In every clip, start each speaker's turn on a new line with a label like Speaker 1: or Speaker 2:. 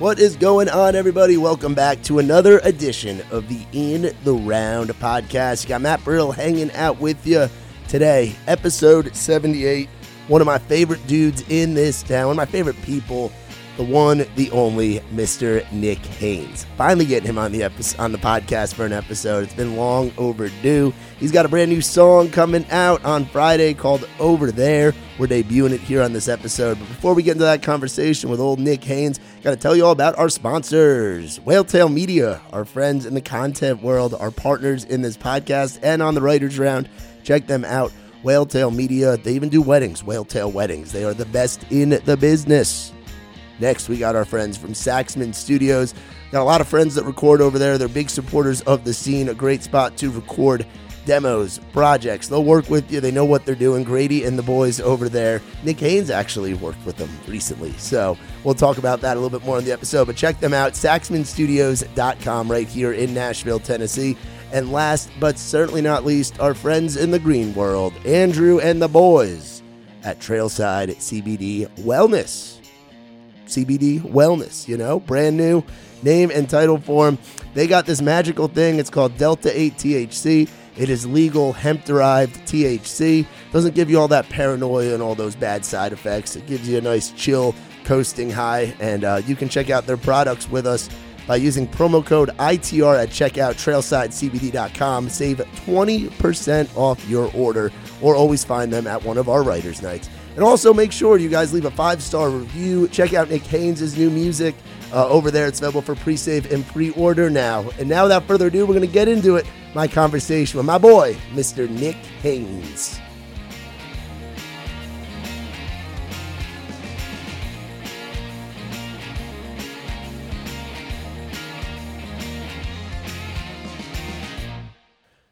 Speaker 1: What is going on, everybody? Welcome back to another edition of the In the Round podcast. You got Matt Brill hanging out with you today, episode 78. One of my favorite dudes in this town, one of my favorite people, the one, the only, Mr. Nick Haynes. Finally getting him on the on the podcast for an episode. It's been long overdue. He's got a brand new song coming out on Friday called Over There. We're debuting it here on this episode. But before we get into that conversation with old Nick Haynes, got to tell you all about our sponsors. Whaletail Media, our friends in the content world, our partners in this podcast and on the Writers Round. Check them out. Whaletail Media, they even do weddings, Whaletail Weddings. They are the best in the business. Next, we got our friends from Saxman Studios. Got a lot of friends that record over there. They're big supporters of the scene. A great spot to record demos, projects. They'll work with you. They know what they're doing. Grady and the boys over there. Nick Haynes actually worked with them recently. So we'll talk about that a little bit more in the episode. But check them out, saxmanstudios.com right here in Nashville, Tennessee. And last but certainly not least, our friends in the green world, Andrew and the boys at Trailside CBD Wellness. CBD Wellness, you know, brand new name and title form. They got this magical thing. It's called Delta 8 THC. It is legal hemp derived THC. Doesn't give you all that paranoia and all those bad side effects. It gives you a nice chill coasting high. And uh, you can check out their products with us by using promo code ITR at checkout, trailsidecbd.com. Save 20% off your order or always find them at one of our writers' nights. And also make sure you guys leave a five star review. Check out Nick Haynes' new music uh, over there. It's available for pre save and pre order now. And now, without further ado, we're going to get into it. My conversation with my boy, Mr. Nick Haynes.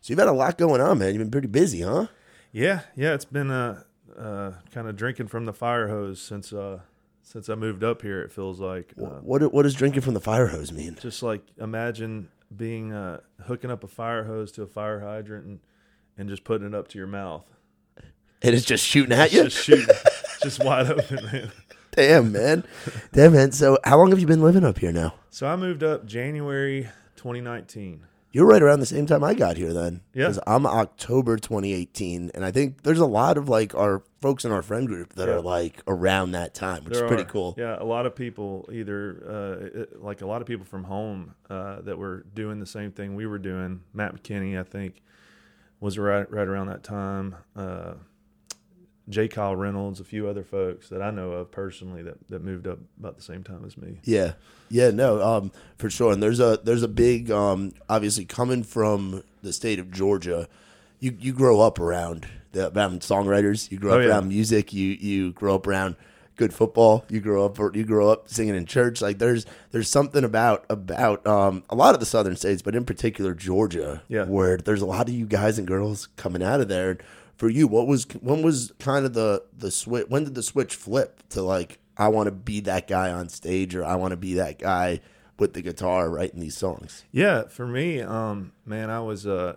Speaker 1: So you've had a lot going on, man. You've been pretty busy, huh?
Speaker 2: Yeah, yeah. It's been uh, uh, kind of drinking from the fire hose since uh, since I moved up here. It feels like uh,
Speaker 1: What what does drinking from the fire hose mean?
Speaker 2: just like imagine being uh, hooking up a fire hose to a fire hydrant and and just putting it up to your mouth.
Speaker 1: And it's just shooting at you.
Speaker 2: Just shooting, just wide open, man.
Speaker 1: Damn, man. Damn, man. So how long have you been living up here now?
Speaker 2: So I moved up January 2019.
Speaker 1: You're right around the same time I got here then.
Speaker 2: Yeah.
Speaker 1: Because I'm October 2018. And I think there's a lot of like our folks in our friend group that
Speaker 2: Yeah.
Speaker 1: are like around that time, which
Speaker 2: There
Speaker 1: is pretty
Speaker 2: are-
Speaker 1: cool.
Speaker 2: Yeah, a lot of people either uh, like a lot of people from home uh, that were doing the same thing we were doing. Matt McKinney, I think, was right right around that time. Uh, J. Kyle Reynolds, a few other folks that I know of personally that, that moved up about the same time as me.
Speaker 1: Yeah. Yeah, no, um, for sure. And there's a there's a big um obviously coming from the state of Georgia, you you grow up around the around songwriters, you grow
Speaker 2: Oh,
Speaker 1: up
Speaker 2: yeah.
Speaker 1: around music, you you grow up around good football, you grow up you grow up singing in church. Like there's there's something about about um a lot of the southern states, but in particular Georgia,
Speaker 2: Yeah.
Speaker 1: where there's a lot of you guys and girls coming out of there. For you, what was when was kind of the the switch? When did the switch flip to like I want to be that guy on stage, or I want to be that guy with the guitar writing these songs?
Speaker 2: Yeah, for me, um, man, I was uh,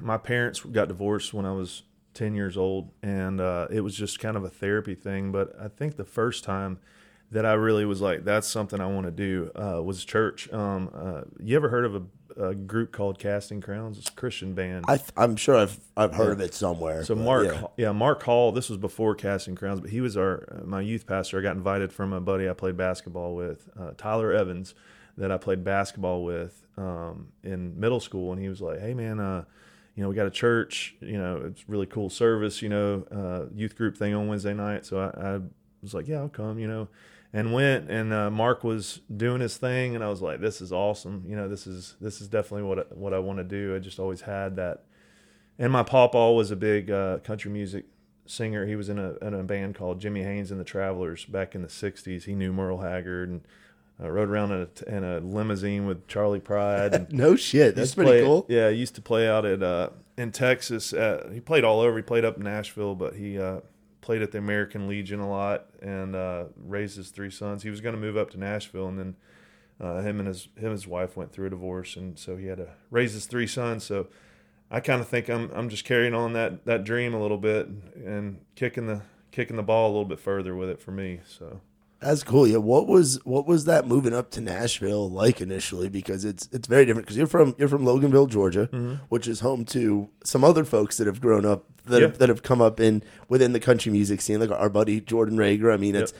Speaker 2: my parents got divorced when I was ten years old, and uh, it was just kind of a therapy thing. But I think the first time that I really was like, "That's something I want to do," uh, was church. Um, uh, you ever heard of a, a group called Casting Crowns? It's a Christian band.
Speaker 1: I th- I'm sure I've I've heard of it somewhere.
Speaker 2: So Mark,
Speaker 1: yeah.
Speaker 2: yeah. Mark Hall. This was before Casting Crowns, but he was our my youth pastor. I got invited from a buddy I played basketball with, uh, Tyler Evans, that I played basketball with um, in middle school, and he was like, "Hey man, uh, you know we got a church. You know it's really cool service. You know, uh, youth group thing on Wednesday night." So I, I was like, "Yeah, I'll come." You know. And went and uh, Mark was doing his thing, and I was like, "This is awesome! You know, this is this is definitely what I, what I want to do." I just always had that and my pawpaw was a big uh, country music singer. He was in a in a band called Jimmy Haynes and the Travelers back in the '60s. He knew Merle Haggard and uh, rode around in a, in a limousine with Charley Pride.
Speaker 1: No shit, that's pretty
Speaker 2: play-
Speaker 1: cool.
Speaker 2: Yeah, he used to play out at uh, in Texas. At, he played all over. He played up in Nashville, but he uh, played at the American Legion a lot and uh, raised his three sons. He was going to move up to Nashville, and then uh, him and his him and his wife went through a divorce, and so he had to raise his three sons. So I kind of think I'm I'm just carrying on that that dream a little bit and kicking the kicking the ball a little bit further with it for me. So
Speaker 1: That's cool. Yeah. What was what was that moving up to Nashville like initially? Because it's it's very different. Because you're from you're from Loganville, Georgia, mm-hmm. which is home to some other folks that have grown up that
Speaker 2: Yeah.
Speaker 1: have, that have come up in within the country music scene, like our buddy Jordan Rager. I mean, it's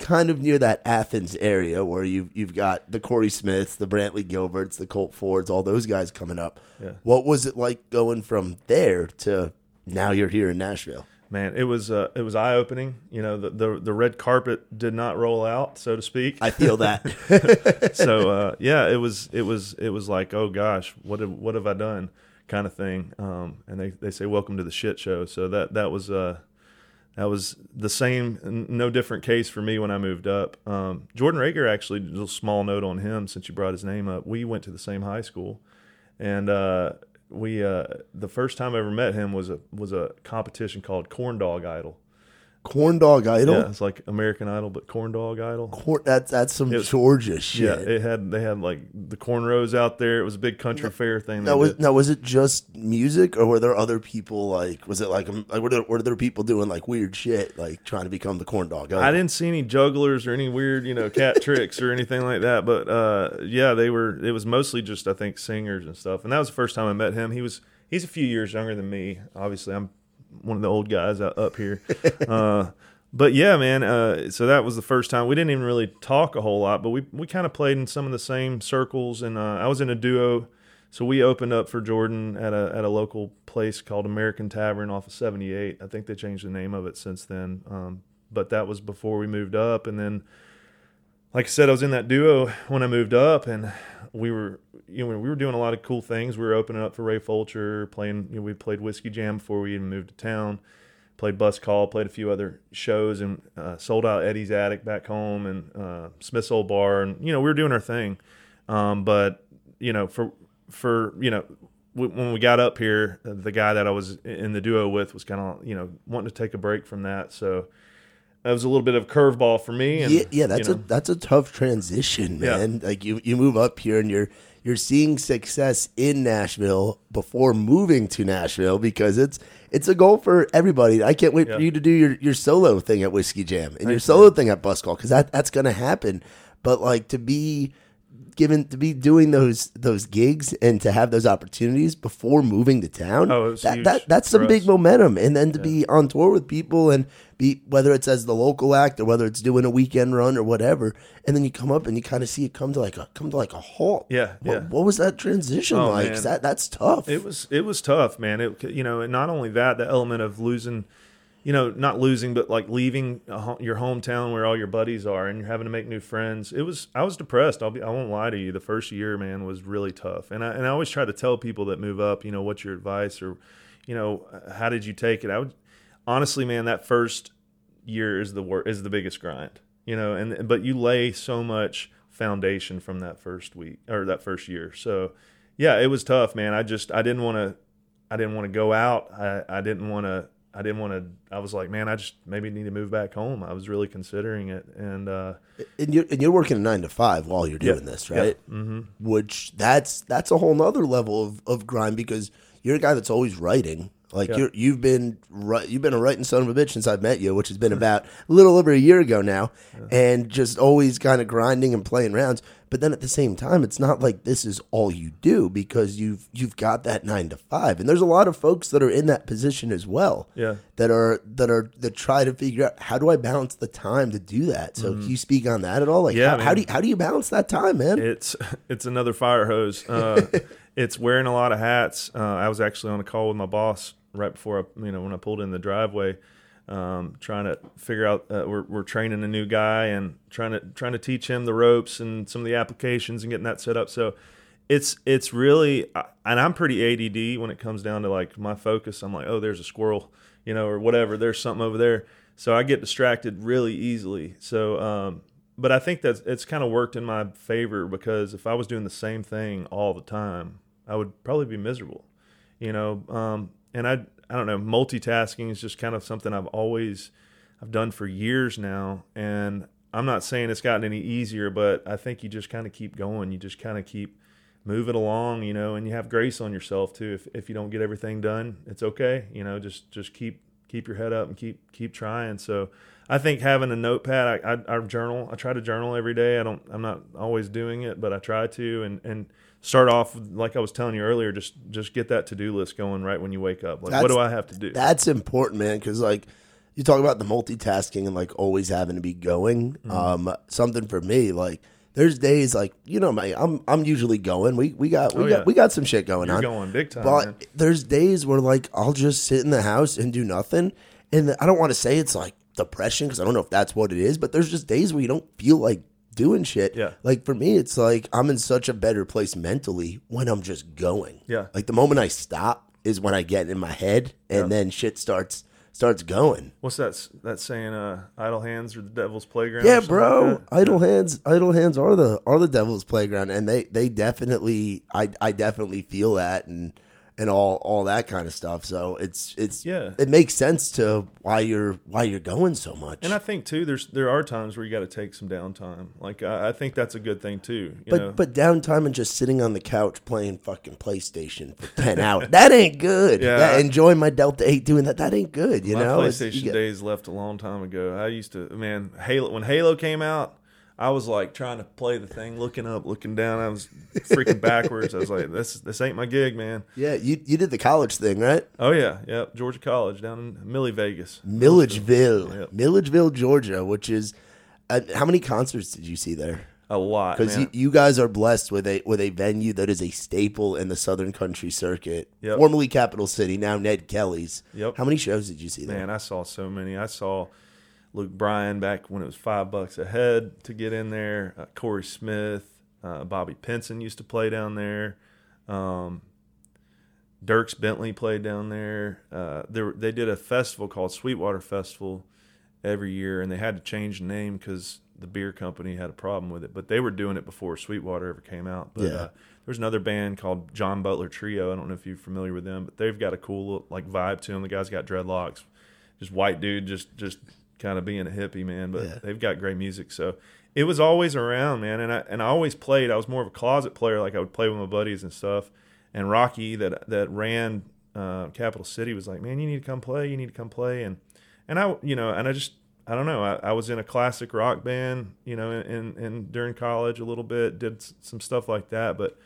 Speaker 1: kind of near that Athens area where you you've got the Corey Smiths, the Brantley Gilberts, the Colt Fords, all those guys coming up.
Speaker 2: Yeah.
Speaker 1: What was it like going from there to now you're here in Nashville?
Speaker 2: Man, it was uh, it was eye opening. You know, the, the the red carpet did not roll out, so to speak.
Speaker 1: I feel that.
Speaker 2: so uh, yeah, it was it was it was like, oh gosh, what have, what have I done, kind of thing. Um, and they, they say welcome to the shit show. So that that was uh, that was the same, no different case for me when I moved up. Um, Jordan Rager actually, just a small note on him since you brought his name up. We went to the same high school, and uh, we uh, the first time I ever met him was a was a competition called Corn Dog Idol.
Speaker 1: Corn Dog Idol.
Speaker 2: Yeah, it's like American Idol, but Corn Dog Idol.
Speaker 1: Corn, that's that's some
Speaker 2: It-
Speaker 1: Georgia shit.
Speaker 2: Yeah, it had they had like the cornrows out there. It was a big country fair thing.
Speaker 1: Now was
Speaker 2: did.
Speaker 1: now was it just music, or were there other people like? Was it like, like were there, were there people doing like weird shit, like trying to become the corn dog? Idol?
Speaker 2: I didn't see any jugglers or any weird, you know, cat tricks or anything like that. But uh, yeah, they were. It was mostly just I think singers and stuff. And that was the first time I met him. He was he's a few years younger than me. Obviously, I'm one of the old guys up here. uh, but yeah, man. Uh, so that was the first time we didn't even really talk a whole lot, but we we kind of played in some of the same circles. And uh, I was in a duo. So we opened up for Jordan at a at a local place called American Tavern off of 78. I think they changed the name of it since then. Um, but that was before we moved up, and then, like I said, I was in that duo when I moved up, and we were you know we were doing a lot of cool things. We were opening up for Ray Fulcher, playing. You know, we played Whiskey Jam before we even moved to town. Played Bus Call, played a few other shows, and uh, sold out Eddie's Attic back home, and uh, Smith's Old Bar, and you know we were doing our thing. Um, but you know for for you know w- when we got up here, the guy that I was in the duo with was kind of you know wanting to take a break from that, so that was a little bit of a curveball for me. And,
Speaker 1: yeah, yeah, that's
Speaker 2: you
Speaker 1: a that's a tough transition,
Speaker 2: Yeah.
Speaker 1: man. Like you you move up here and you're you're seeing success in Nashville before moving to Nashville because it's it's a goal for everybody. I can't wait
Speaker 2: Yeah.
Speaker 1: for you to do your, your solo thing at Whiskey Jam and your
Speaker 2: Thanks,
Speaker 1: solo thing at Bus Call because that that's gonna happen. But like to be given to be doing those those gigs and to have those opportunities before moving to town.
Speaker 2: Oh,
Speaker 1: that, that that's some
Speaker 2: for
Speaker 1: big momentum, and then to be on tour with people and be whether it's as the local act or whether it's doing a weekend run or whatever, and then you come up and you kind of see it come to like a come to like a halt.
Speaker 2: Yeah,
Speaker 1: What,
Speaker 2: yeah.
Speaker 1: what was that transition
Speaker 2: Oh,
Speaker 1: like? That that's tough.
Speaker 2: It was it was tough, man. It you know, and not only that, the element of losing, you know, not losing, but like leaving ho- your hometown where all your buddies are, and you're having to make new friends. It was I was depressed. I'll be I won't lie to you. The first year, man, was really tough, and I and I always try to tell people that move up, you know, what's your advice or, you know, how did you take it? I would honestly, man, that first year is the wor- is the biggest grind, you know, and but you lay so much foundation from that first week or that first year. So, yeah, it was tough, man. I just I didn't want to I didn't want to go out. I I didn't want to I didn't want to I was like, man, I just maybe need to move back home. I was really considering it and uh
Speaker 1: and you're and you're working a nine to five while you're doing
Speaker 2: Yeah,
Speaker 1: this,
Speaker 2: yeah,
Speaker 1: right? Mm-hmm. Which that's that's a whole nother level of, of grind because you're a guy that's always writing. Like
Speaker 2: Yeah.
Speaker 1: you're you've been ri- you've been a writing son of a bitch since I've met you, which has been about a little over a year ago now, and just always kind of grinding and playing rounds. But then at the same time, it's not like this is all you do because you've you've got that nine to five, and there's a lot of folks that are in that position as well
Speaker 2: yeah.
Speaker 1: that are that are that try to figure out how do I balance the time to do that. So can you speak on that at all? Like
Speaker 2: Mm-hmm. Yeah,
Speaker 1: how, how do you, how do you balance that time, man?
Speaker 2: It's it's another fire hose. Uh, it's wearing a lot of hats. Uh, I was actually on a call with my boss right before I, you know, when I pulled in the driveway, um, trying to figure out. Uh, we're we're training a new guy and trying to trying to teach him the ropes and some of the applications and getting that set up. So. It's it's really and I'm pretty ADD when it comes down to like my focus. I'm like, oh, there's a squirrel, you know, or whatever. There's something over there, so I get distracted really easily. So um, but I think that it's kind of worked in my favor because if I was doing the same thing all the time, I would probably be miserable, you know. Um, and I I don't know, multitasking is just kind of something I've always I've done for years now, and I'm not saying it's gotten any easier, but I think you just kind of keep going. You just kind of keep moving along, you know, and you have grace on yourself too. If if you don't get everything done, it's okay, you know. Just just keep keep your head up and keep keep trying. So I think having a notepad, I, I, I journal. I try to journal every day. I don't. I'm not always doing it, but I try to and and start off like I was telling you earlier. Just just get that to do list going right when you wake up. Like, what do I have to do?
Speaker 1: That's important, man, because like you talk about the multitasking and like always having to be going.
Speaker 2: Mm-hmm.
Speaker 1: Um, something for me, like there's days like you know, man, I'm I'm usually going. We we got we
Speaker 2: Oh,
Speaker 1: got
Speaker 2: yeah.
Speaker 1: we got some shit going
Speaker 2: You're
Speaker 1: on.
Speaker 2: going big time,
Speaker 1: But
Speaker 2: man.
Speaker 1: there's days where like I'll just sit in the house and do nothing, and I don't want to say it's like depression because I don't know if that's what it is. But there's just days where you don't feel like doing shit.
Speaker 2: Yeah.
Speaker 1: Like for me, it's like I'm in such a better place mentally when I'm just going.
Speaker 2: Yeah.
Speaker 1: Like the moment I stop is when I get in my head, and
Speaker 2: Yeah.
Speaker 1: then shit starts starts going.
Speaker 2: What's that that saying? Uh, idle hands are the devil's playground.
Speaker 1: Yeah, bro.
Speaker 2: like
Speaker 1: idle hands, idle hands are the are the devil's playground, and they they definitely, I I definitely feel that, and and all all that kind of stuff. So it's it's
Speaker 2: Yeah.
Speaker 1: it makes sense to why you're why you're going so much.
Speaker 2: And I think too, there's there are times where you got to take some downtime. Like I, I think that's a good thing too. You
Speaker 1: but
Speaker 2: know?
Speaker 1: but downtime and just sitting on the couch playing fucking PlayStation for ten hours that ain't good.
Speaker 2: Yeah.
Speaker 1: That- enjoying my Delta Eight doing that that ain't good. You
Speaker 2: My
Speaker 1: know,
Speaker 2: PlayStation
Speaker 1: you get-
Speaker 2: days left a long time ago. I used to, man, Halo. When Halo came out, I was like trying to play the thing, looking up, looking down. I was freaking backwards. I was like, this this ain't my gig, man.
Speaker 1: Yeah, you you did the college thing, right?
Speaker 2: Oh yeah, yeah. Georgia College down in Millie Vegas.
Speaker 1: Milledgeville,
Speaker 2: Yep.
Speaker 1: Milledgeville, Georgia, which is uh, how many concerts did you see there?
Speaker 2: A lot,
Speaker 1: Because you, you guys are blessed with a with a venue that is a staple in the Southern Country Circuit,
Speaker 2: Yep.
Speaker 1: formerly Capital City, now Ned Kelly's.
Speaker 2: Yep.
Speaker 1: How many shows did you see there?
Speaker 2: Man, I saw so many. I saw Luke Bryan back when it was five bucks a head to get in there. Uh, Corey Smith, uh, Bobby Pinson used to play down there. Um, Dierks Bentley played down there. Uh, there. They did a festival called Sweetwater Festival every year, and they had to change the name because the beer company had a problem with it. But they were doing it before Sweetwater ever came out. But
Speaker 1: Yeah.
Speaker 2: uh, there's another band called John Butler Trio. I don't know if you're familiar with them, but they've got a cool like vibe to them. The guy's got dreadlocks, just white dude, just just kind of being a hippie man. But
Speaker 1: Yeah.
Speaker 2: they've got great music, so it was always around, man. And I and I always played. I was more of a closet player, like I would play with my buddies and stuff. And Rocky that that ran uh, Capital City was like, man, you need to come play. You need to come play. And and I you know and I just I don't know. I, I was in a classic rock band, you know, in, in during college a little bit, did some stuff like that. But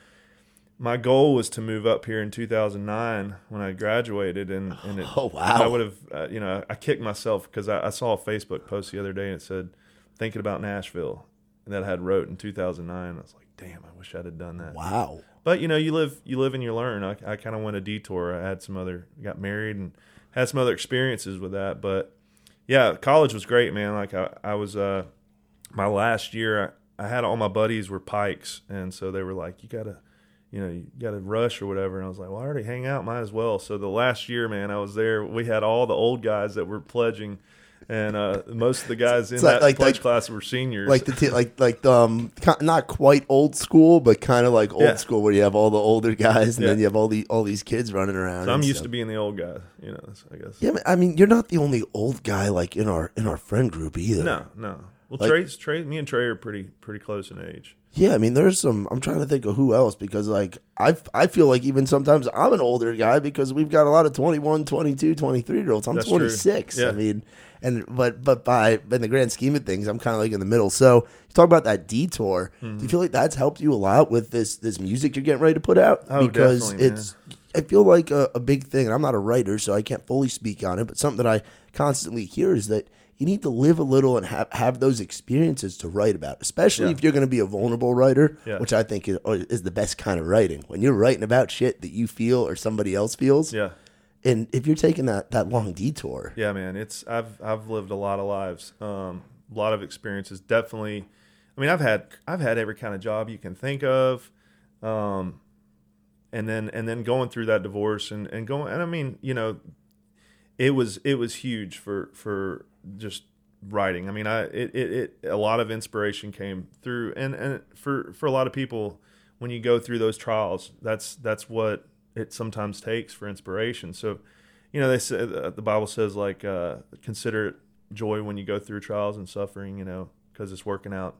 Speaker 2: my goal was to move up here in 2009 when I graduated, and and it,
Speaker 1: Oh, wow.
Speaker 2: I would have, uh, you know, I kicked myself because I, I saw a Facebook post the other day and it said thinking about Nashville, and that I had wrote in 2009. I was like, damn, I wish I'd have done that.
Speaker 1: Wow.
Speaker 2: But you know, you live, you live and you learn. I, I kind of went a detour. I had some other, got married and had some other experiences with that. But yeah, college was great, man. Like I, I was, uh, my last year, I, I had all my buddies were Pikes, and so they were like, you gotta, you know, you gotta rush or whatever. And I was like, well, I already hang out, might as well. So the last year, man, I was there. We had all the old guys that were pledging. And uh, most of the guys in
Speaker 1: like-
Speaker 2: that
Speaker 1: like-
Speaker 2: pledge
Speaker 1: like-
Speaker 2: class were seniors.
Speaker 1: Like the t- like like um not quite old school, but kind of like old
Speaker 2: Yeah.
Speaker 1: school where you have all the older guys and
Speaker 2: Yeah.
Speaker 1: then you have all the all these kids running around.
Speaker 2: so I'm used
Speaker 1: stuff.
Speaker 2: to being the old guy, you know. I guess.
Speaker 1: Yeah, I mean, you're not the only old guy like in our in our friend group either.
Speaker 2: No, no. Well, Trey's Trey, me and Trey are pretty pretty close in age.
Speaker 1: Yeah, I mean, there's some. I'm trying to think of who else because, like, I I feel like even sometimes I'm an older guy because we've got a lot of 21, 22, 23 year olds. I'm
Speaker 2: That's true.
Speaker 1: 26. I mean, and but but by in the grand scheme of things, I'm kind of like in the middle. So you talk about that detour. Do
Speaker 2: Mm-hmm.
Speaker 1: you feel like that's helped you a lot with this this music you're getting ready to put out?
Speaker 2: Oh,
Speaker 1: because
Speaker 2: definitely, man.
Speaker 1: it's. I feel like a, a big thing, and I'm not a writer, so I can't fully speak on it. But something that I constantly hear is that you need to live a little and have, have those experiences to write about, especially
Speaker 2: Yeah.
Speaker 1: if you're going to be a vulnerable writer,
Speaker 2: Yeah.
Speaker 1: which I think is, is the best kind of writing. When you're writing about shit that you feel or somebody else feels,
Speaker 2: Yeah,
Speaker 1: and if you're taking that that long detour,
Speaker 2: yeah, man. It's I've I've lived a lot of lives, um, a lot of experiences. Definitely. I mean, I've had I've had every kind of job you can think of, um, and then and then going through that divorce and and going and I mean, you know, it was it was huge for for just writing. I mean, I it, it, it a lot of inspiration came through, and and for for a lot of people, when you go through those trials, that's that's what it sometimes takes for inspiration. So, you know, they say the Bible says like uh, consider joy when you go through trials and suffering. You know, because it's working out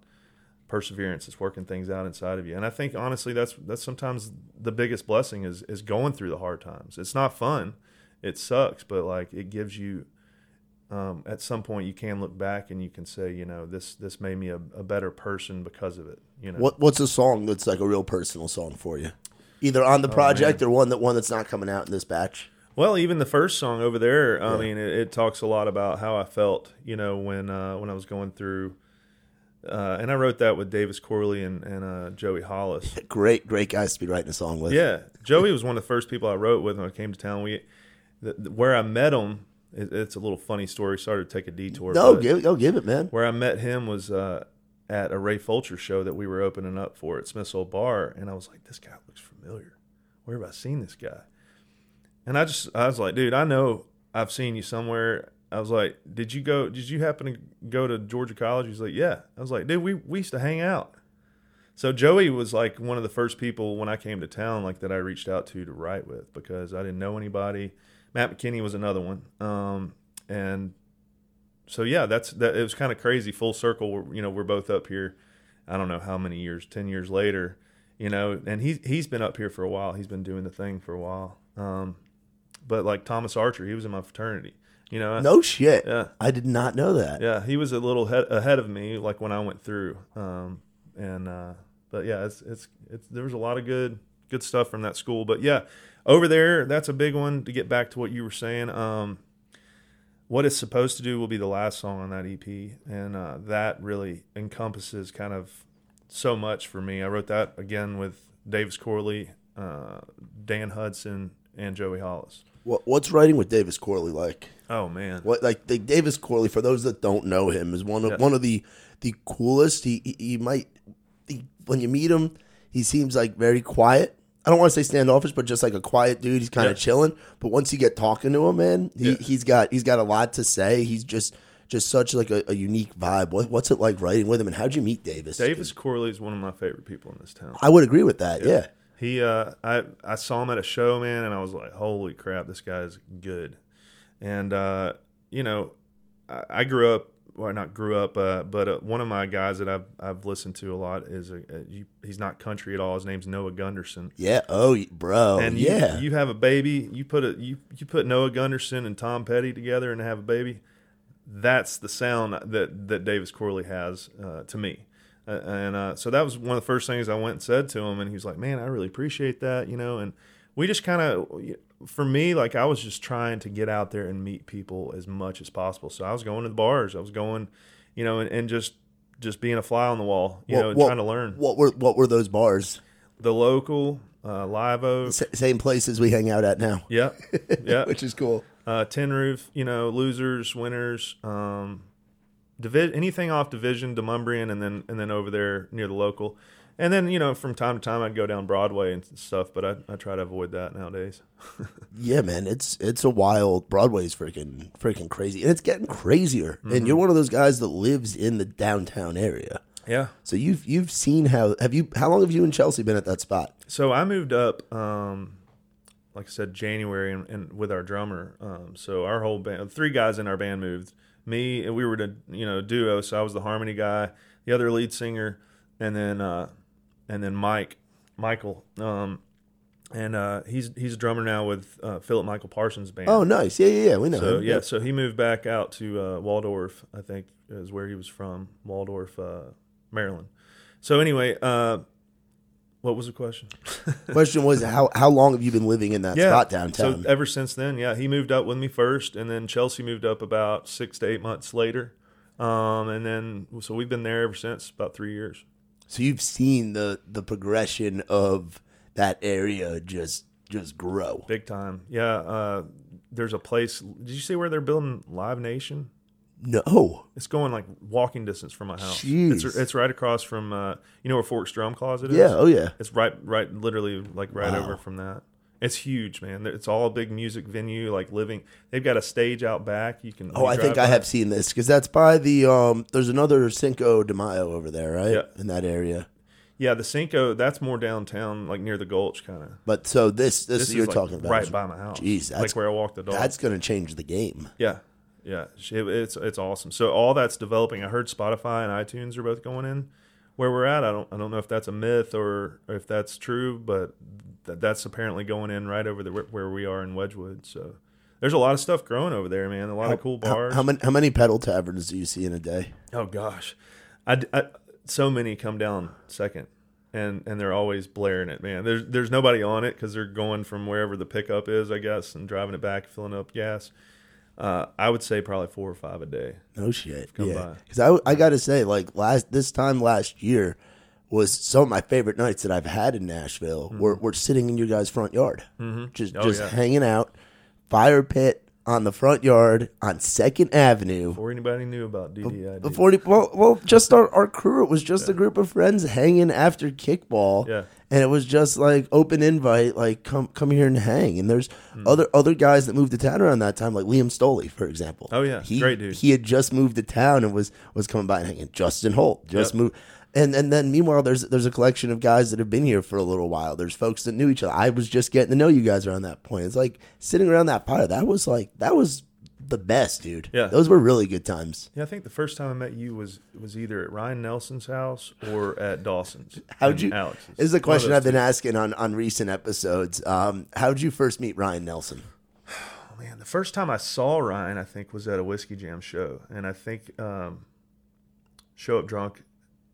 Speaker 2: perseverance it's working things out inside of you and i think honestly that's that's sometimes the biggest blessing is is going through the hard times it's not fun it sucks but like it gives you um, at some point you can look back and you can say, you know, this this made me a, a better person because of it. You know,
Speaker 1: What What's a song that's like a real personal song for you? Either on the
Speaker 2: Oh,
Speaker 1: project or one that one that's not coming out in this batch.
Speaker 2: Well, even the first song over there, I
Speaker 1: Yeah.
Speaker 2: mean, it, it talks a lot about how I felt, you know, when uh, when I was going through, uh, and I wrote that with Davis Corley and, and uh, Joey Hollis.
Speaker 1: Great, great guys to be writing a song with.
Speaker 2: Yeah, Joey was one of the first people I wrote with when I came to town. We, the, the- where I met him, it, it's a little funny story. Sorry to take a detour.
Speaker 1: No, give it, go give it, man.
Speaker 2: where I met him was uh, at a Ray Fulcher show that we were opening up for at Smith's Old Bar, and I was like, this guy looks familiar. Where have I seen this guy? And I just, I was like, dude, I know I've seen you somewhere. I was like, did you go? Did you happen to go to Georgia College? He's like, yeah. I was like, dude, we we used to hang out. So Joey was like one of the first people when I came to town, like that I reached out to to write with because I didn't know anybody. Matt McKinney was another one, um, and so yeah, that's that. It was kind of crazy, full circle. We're, you know, we're both up here. I don't know how many years, ten years later, you know, and he's he's been up here for a while. He's been doing the thing for a while. Um, but like Thomas Archer, he was in my fraternity. You know,
Speaker 1: No shit.
Speaker 2: yeah,
Speaker 1: I did not know that.
Speaker 2: yeah, he was a little head, ahead of me, like when I went through. Um, and uh, but yeah, it's it's it's there was a lot of good good stuff from that school. But yeah, over there, that's a big one. To get back to what you were saying, um, what it's supposed to do will be the last song on that EP, and uh, that really encompasses kind of so much for me. I wrote that again with Davis Corley, uh, Dan Hudson, and Joey Hollis.
Speaker 1: What, what's writing with Davis Corley like?
Speaker 2: Oh man,
Speaker 1: What like the Davis Corley? For those that don't know him, is one of
Speaker 2: Yeah.
Speaker 1: one of the the coolest. He he, he might he, when you meet him, he seems like very quiet. I don't want to say standoffish, but just like a quiet dude. He's kind of
Speaker 2: Yeah.
Speaker 1: chilling. But once you get talking to him, man, he,
Speaker 2: Yeah.
Speaker 1: he's got he's got a lot to say. He's just just such like a, a unique vibe. What, what's it like writing with him? And how'd you meet Davis?
Speaker 2: Davis Corley is one of my favorite people in this town.
Speaker 1: I would agree with that. Yeah.
Speaker 2: He, uh, I, I saw him at a show, man, and I was like, "Holy crap, this guy's good." And uh, you know, I, I grew up, well, not grew up, uh, but uh, one of my guys that I've I've listened to a lot is a, a he- he's not country at all. His name's Noah Gundersen.
Speaker 1: Yeah. Oh, bro.
Speaker 2: And you,
Speaker 1: yeah.
Speaker 2: you have a baby. You put a you you put Noah Gundersen and Tom Petty together and have a baby. That's the sound that that Davis Corley has uh, to me. Uh, and uh, so that was one of the first things I went and said to him, and he was like, "Man, I really appreciate that," you know. And we just kind of, for me, like I was just trying to get out there and meet people as much as possible. So I was going to the bars, I was going, you know, and, and just just being a fly on the wall, you
Speaker 1: What-
Speaker 2: know, and
Speaker 1: what-
Speaker 2: trying to learn
Speaker 1: What were what were those bars?
Speaker 2: the local uh, live oak.
Speaker 1: S- same places we hang out at now.
Speaker 2: Yeah, yeah,
Speaker 1: Which is cool.
Speaker 2: uh, tin roof, you know, losers, winners, um, divi- anything off division, Demonbreun, and then and then over there near the local, and then you know from time to time I'd go down Broadway and stuff, but I, I try to avoid that nowadays.
Speaker 1: Yeah, man, it's it's a wild. Broadway's freaking freaking crazy, and it's getting crazier.
Speaker 2: Mm-hmm.
Speaker 1: And you're one of those guys that lives in the downtown area,
Speaker 2: Yeah.
Speaker 1: so you've you've seen how have you how long have you and Chelsea been at that spot?
Speaker 2: So I moved up, um, like I said, January, and, and with our drummer. Um, so our whole band, three guys in our band moved. Me and we were a you know duo. So I was the harmony guy, the other lead singer, and then uh, and then Mike, Michael, um, and uh, he's he's a drummer now with uh, Philip Michael Parsons band.
Speaker 1: Oh, nice. Yeah, yeah, yeah. We know.
Speaker 2: So
Speaker 1: him.
Speaker 2: yeah, so he moved back out to uh, Waldorf, I think is where he was from, Waldorf, uh, Maryland. So anyway, uh, what was the question?
Speaker 1: Question was how how long have you been living in that spot downtown?
Speaker 2: So ever since then, yeah, he moved up with me first, and then Chelsea moved up about six to eight months later, um, and then so we've been there ever since, about three years.
Speaker 1: So you've seen the the progression of that area just just grow.
Speaker 2: Big time, yeah. Uh, there's a place. Did you see where they're building Live Nation?
Speaker 1: No.
Speaker 2: It's going like walking distance from my house.
Speaker 1: Jeez.
Speaker 2: It's it's right across from uh, you know where Fork's Drum Closet is.
Speaker 1: Yeah. Oh yeah.
Speaker 2: It's right, right, literally like right
Speaker 1: Wow.
Speaker 2: over from that. It's huge, man. It's all a big music venue, like living. They've got a stage out back. You can.
Speaker 1: Oh, I think
Speaker 2: drive
Speaker 1: I have seen this because that's by the um. There's another Cinco de Mayo over there, right?
Speaker 2: Yeah.
Speaker 1: In that area.
Speaker 2: Yeah, the Cinco. That's more downtown, like near the Gulch, kind of.
Speaker 1: But so this this,
Speaker 2: This
Speaker 1: you're
Speaker 2: like
Speaker 1: talking about
Speaker 2: right by my house.
Speaker 1: Jeez, that's
Speaker 2: like where I walk the dog.
Speaker 1: that's gonna change the game.
Speaker 2: yeah, yeah. It's it's awesome. So all that's developing. I heard Spotify and iTunes are both going in where we're at. I don't I don't know if that's a myth or, or if that's true, but that, that's apparently going in right over the where we are in Wedgewood. So there's a lot of stuff growing over there, man. A lot of cool
Speaker 1: How,
Speaker 2: bars.
Speaker 1: how many how many pedal taverns do you see in a day?
Speaker 2: Oh gosh, I, I- so many come down second, and and they're always blaring it, man. There's there's nobody on it because they're going from wherever the pickup is, I guess, and driving it back, filling up gas. Uh, I would say probably four or five a day.
Speaker 1: No shit.
Speaker 2: come
Speaker 1: yeah. Because I, I got to say, like last this time last year was some of my favorite nights that I've had in Nashville. We're, we're sitting in your guys' front yard, mm-hmm. just
Speaker 2: Oh,
Speaker 1: just
Speaker 2: yeah.
Speaker 1: hanging out, fire pit on the front yard on Second Avenue.
Speaker 2: Before anybody knew about DDID.
Speaker 1: Before, well, well, just our, our crew. It was just a group of friends hanging after kickball.
Speaker 2: Yeah.
Speaker 1: And it was just like open invite, like come come here and hang. And there's hmm. other other guys that moved to town around that time, like Liam Stoley, for example.
Speaker 2: Oh, yeah.
Speaker 1: he,
Speaker 2: Great dude.
Speaker 1: He had just moved to town and was was coming by and hanging. Justin Holt just
Speaker 2: Yep.
Speaker 1: moved. And and then meanwhile, there's there's a collection of guys that have been here for a little while. There's folks that knew each other. I was just getting to know you guys around that point. It's like sitting around that fire. That was like that was the best, dude.
Speaker 2: Yeah.
Speaker 1: those were really good times.
Speaker 2: Yeah, I think the first time I met you was was either at Ryan Nelson's house or at Dawson's.
Speaker 1: How'd
Speaker 2: and
Speaker 1: you?
Speaker 2: Alex's.
Speaker 1: This is a question I've been
Speaker 2: two.
Speaker 1: asking on on recent episodes. Um, how'd you first meet Ryan Nelson?
Speaker 2: Oh, Man, the first time I saw Ryan, I think, was at a whiskey jam show, and I think um, Show Up Drunk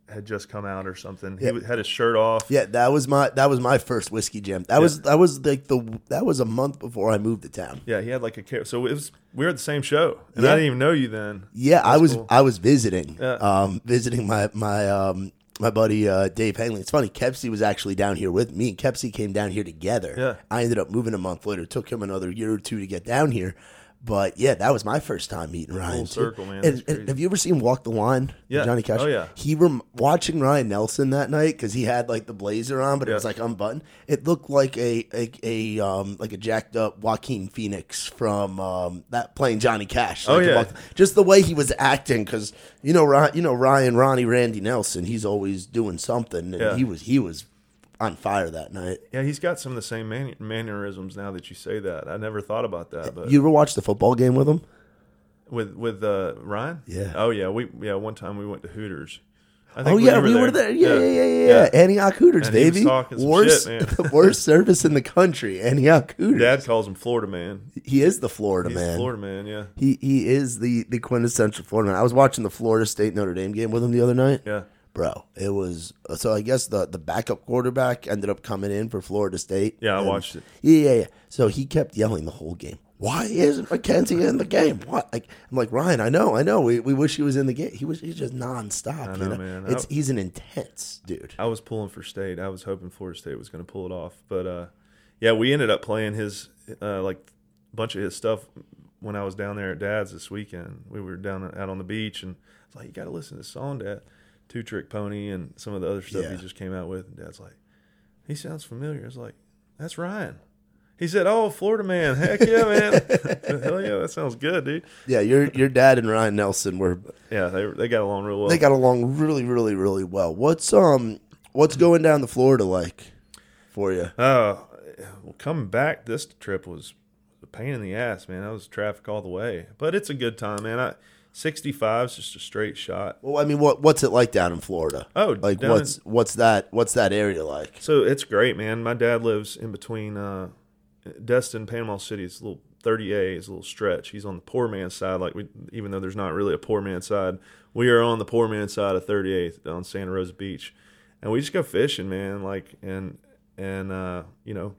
Speaker 2: had just come out or something. He
Speaker 1: Yeah.
Speaker 2: had his shirt off.
Speaker 1: Yeah, that was my that was my first whiskey jam. That was that was like the that was a month before I moved to town.
Speaker 2: Yeah, he had like a so it was we were at the same show, and
Speaker 1: Yeah.
Speaker 2: I didn't even know you then.
Speaker 1: Yeah, I was
Speaker 2: cool.
Speaker 1: I was visiting,
Speaker 2: Yeah.
Speaker 1: um, visiting my my um my buddy uh, Dave Hangley. It's funny, Kepsy was actually down here with me. Kepsy came down here together.
Speaker 2: Yeah.
Speaker 1: I ended up moving a month later. It took him another year or two to get down here. But yeah, that was my first time meeting Ryan. too.
Speaker 2: circle, man.
Speaker 1: And, and have you ever seen Walk the Line?
Speaker 2: Yeah.
Speaker 1: Johnny Cash.
Speaker 2: Oh, yeah.
Speaker 1: He rem- watching Ryan Nelson that night because he had like the blazer on, but it was like unbuttoned. It looked like a a, a um like a jacked up Joaquin Phoenix from um that playing Johnny Cash.
Speaker 2: Oh, yeah.
Speaker 1: Walk- just the way he was acting because you know Ryan, you know Ryan Ronnie Randy Nelson. He's always doing something, and
Speaker 2: Yeah.
Speaker 1: he was he was on fire that night.
Speaker 2: Yeah, he's got some of the same man- mannerisms now that you say that. I never thought about that, but
Speaker 1: You ever watch the football game with him?
Speaker 2: with with uh, Ryan.
Speaker 1: Yeah.
Speaker 2: Oh yeah, we yeah one time we went to Hooters. I
Speaker 1: Oh yeah, we were there. Yeah, yeah, yeah, yeah. yeah. Antioch Hooters,
Speaker 2: And
Speaker 1: baby. Worst,
Speaker 2: shit, man.
Speaker 1: worst service in the country. Antioch Hooters.
Speaker 2: Dad calls him Florida man.
Speaker 1: he is the Florida
Speaker 2: He's
Speaker 1: man.
Speaker 2: Florida man. Yeah,
Speaker 1: He he is the the quintessential Florida man. I was watching the Florida State Notre Dame game with him the other night.
Speaker 2: yeah.
Speaker 1: Bro, it was so. I guess the the backup quarterback ended up coming in for Florida State.
Speaker 2: Yeah, I watched it.
Speaker 1: Yeah, yeah, yeah. So he kept yelling the whole game. Why isn't McKenzie in the game? What? Like, I'm like Ryan. I know, I know. We, we wish he was in the game. He was. He's just nonstop.
Speaker 2: I
Speaker 1: you
Speaker 2: know,
Speaker 1: know,
Speaker 2: man.
Speaker 1: It's
Speaker 2: I-
Speaker 1: he's an intense dude.
Speaker 2: I was pulling for state. I was hoping Florida State was going to pull it off, but uh, yeah, we ended up playing his uh, like a bunch of his stuff when I was down there at Dad's this weekend. We were down out on the beach, and I was like, "You got to listen to this song, Dad." Two Trick Pony and some of the other stuff
Speaker 1: Yeah.
Speaker 2: he just came out with. And Dad's like, "He sounds familiar." I was like, "That's Ryan." He said, "Oh, Florida man, heck yeah, man, hell yeah, that sounds good, dude."
Speaker 1: Yeah, your your dad and Ryan Nelson were
Speaker 2: Yeah, they they got along real well.
Speaker 1: they got along really, really, really well. What's um what's going down to Florida like for you?
Speaker 2: Uh, well, coming back this trip was a pain in the ass, man. That was traffic all the way, but it's a good time, man. I 65 is just a straight shot.
Speaker 1: Well, I mean, what what's it like down in Florida?
Speaker 2: Oh,
Speaker 1: like what's what's that what's that area like?
Speaker 2: So it's great, man. My dad lives in between uh, Destin, Panama City. It's a little 30A is a little stretch. He's on the poor man's side, like we, even though there's not really a poor man's side, we are on the poor man's side of 38th on Santa Rosa Beach, and we just go fishing, man. Like and and uh, you know,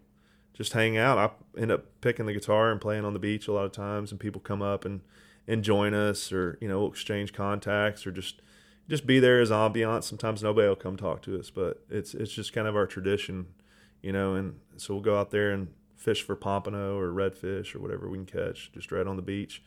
Speaker 2: just hang out. I end up picking the guitar and playing on the beach a lot of times, and people come up and and join us, or you know, we'll exchange contacts, or just just be there as ambiance. Sometimes nobody will come talk to us, but it's it's just kind of our tradition, you know. And so we'll go out there and fish for pompano or redfish or whatever we can catch, just right on the beach.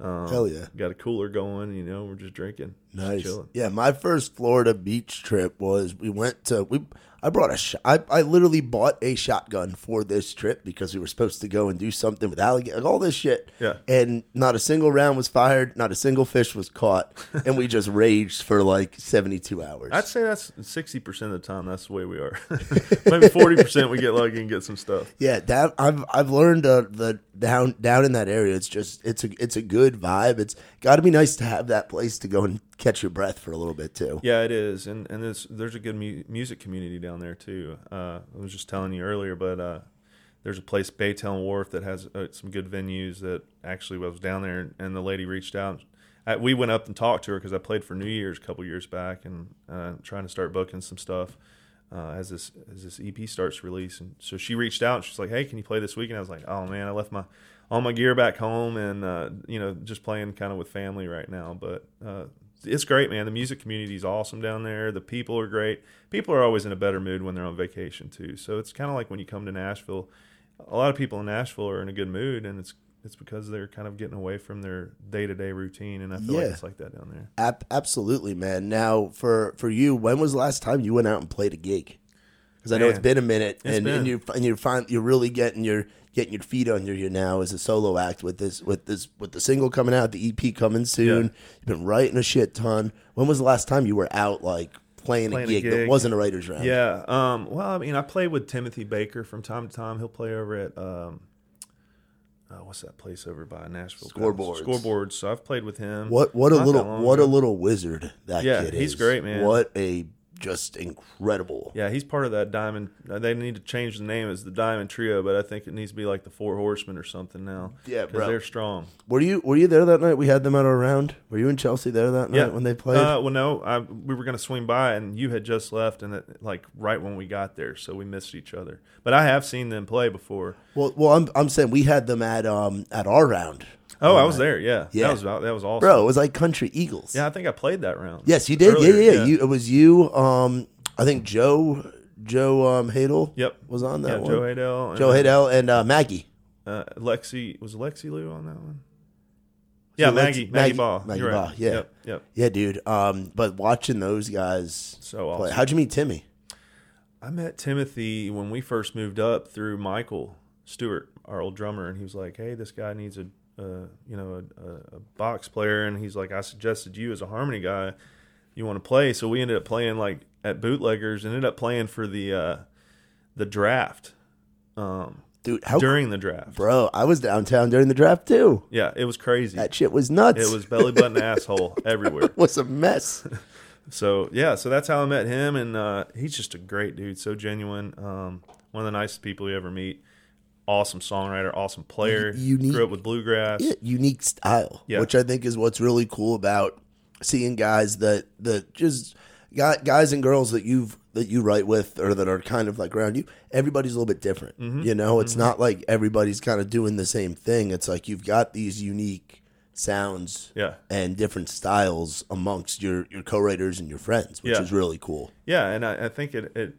Speaker 2: Um,
Speaker 1: Hell yeah.
Speaker 2: Got a cooler going, you know. We're just drinking,
Speaker 1: Nice.
Speaker 2: chilling.
Speaker 1: Yeah, my first Florida beach trip was we went to we. I brought a shot. I, I literally bought a shotgun for this trip because we were supposed to go and do something with alligator, like all this shit.
Speaker 2: Yeah.
Speaker 1: And not a single round was fired. Not a single fish was caught, and we just raged for like seventy two hours.
Speaker 2: I'd say that's sixty percent of the time. That's the way we are. Maybe forty percent we get lucky and get some stuff.
Speaker 1: Yeah, that I've I've learned uh, the down down in that area. It's just it's a it's a good vibe. It's got to be nice to have that place to go and catch your breath for a little bit too.
Speaker 2: Yeah, it is, and and there's there's a good mu- music community down there too. Uh, I was just telling you earlier, but uh, there's a place Baytown Wharf that has uh, some good venues that actually I was down there and the lady reached out. I, we went up and talked to her because I played for New Year's a couple years back and uh, trying to start booking some stuff uh, as this as this EP starts release. And so she reached out and she's like, "Hey, can you play this weekend?" I was like, "Oh man, I left my all my gear back home and uh, you know just playing kind of with family right now." But it's great, man. The music community is awesome down there. The people are great. People are always in a better mood when they're on vacation too. So it's kind of like when you come to Nashville. A lot of people in Nashville are in a good mood, and it's it's because they're kind of getting away from their day to day routine, and I feel
Speaker 1: Yeah.
Speaker 2: like it's like that down there.
Speaker 1: Ab- absolutely, man. Now, for for you, when was the last time you went out and played a gig? Because I know it's been a minute, and,
Speaker 2: been.
Speaker 1: and you and you're find you're really getting your getting your feet under you now as a solo act with this with this with the single coming out, the EP coming soon.
Speaker 2: Yeah.
Speaker 1: You've been writing a shit ton. When was the last time you were out like playing,
Speaker 2: Playing
Speaker 1: a,
Speaker 2: a
Speaker 1: gig that wasn't a writer's round?
Speaker 2: Yeah. Um, well, I mean, I play with Timothy Baker from time to time. He'll play over at um, uh, what's that place over by Nashville?
Speaker 1: Scoreboards.
Speaker 2: Scoreboards. So I've played with him.
Speaker 1: What what a little what a little wizard that
Speaker 2: Yeah,
Speaker 1: kid is.
Speaker 2: he's great, man.
Speaker 1: What a just incredible.
Speaker 2: Yeah, he's part of that Diamond. uh, They need to change the name as the Diamond Trio, but I think it needs to be like the Four Horsemen or something now.
Speaker 1: Yeah, bro.
Speaker 2: they're strong.
Speaker 1: Were you were you there that night? We had them at our round. Were you in Chelsea there that night
Speaker 2: Yeah,
Speaker 1: when they played?
Speaker 2: Uh, well, no, I, we were going to swing by, and you had just left, and it, like right when we got there, so we missed each other. But I have seen them play before.
Speaker 1: Well, well, I'm I'm saying we had them at um at our round,
Speaker 2: Oh, I was there. Yeah,
Speaker 1: Yeah.
Speaker 2: that was that was awesome.
Speaker 1: bro. It was like Country Eagles.
Speaker 2: Yeah, I think I played that round.
Speaker 1: Yes, you did.
Speaker 2: Earlier,
Speaker 1: yeah, yeah, You, it was you. Um, I think Joe Joe um Hadel.
Speaker 2: Yep.
Speaker 1: was on that
Speaker 2: yeah,
Speaker 1: one.
Speaker 2: Joe Hadel. and
Speaker 1: Joe Hadel and uh, Maggie.
Speaker 2: Uh, Lexi was Lexi Lou on that one. Yeah, Maggie, Maggie,
Speaker 1: Maggie-
Speaker 2: Ball.
Speaker 1: Maggie
Speaker 2: You're right.
Speaker 1: Ball, yeah.
Speaker 2: Yep. Yep.
Speaker 1: Yeah, dude. Um, but watching those guys
Speaker 2: So
Speaker 1: play. How'd you meet Timmy?
Speaker 2: I met Timothy when we first moved up through Michael Stewart, our old drummer, and he was like, "Hey, this guy needs a, uh, you know, a, a, a box player," and he's like, "I suggested you as a harmony guy. You want to play?" So we ended up playing like at Bootleggers, and ended up playing for the uh, the draft um,
Speaker 1: Dude, how
Speaker 2: during the draft.
Speaker 1: bro? I was downtown during the draft too.
Speaker 2: Yeah, it was crazy.
Speaker 1: That shit was nuts.
Speaker 2: It was belly button asshole everywhere.
Speaker 1: It was a mess.
Speaker 2: So yeah, so that's how I met him, and uh, he's just a great dude, so genuine. Um, one of the nicest people you ever meet. Awesome songwriter, awesome player.
Speaker 1: Unique-
Speaker 2: Grew up with bluegrass.
Speaker 1: yeah, unique style,
Speaker 2: Yeah.
Speaker 1: which I think is what's really cool about seeing guys that that just guys and girls that you've that you write with or that are kind of like around you. Everybody's a little bit different.
Speaker 2: Mm-hmm.
Speaker 1: You know, it's not like everybody's kind of doing the same thing. It's like you've got these unique sounds
Speaker 2: Yeah,
Speaker 1: and different styles amongst your your co-writers and your friends, which
Speaker 2: Yeah.
Speaker 1: is really cool.
Speaker 2: yeah, and I, I think it, it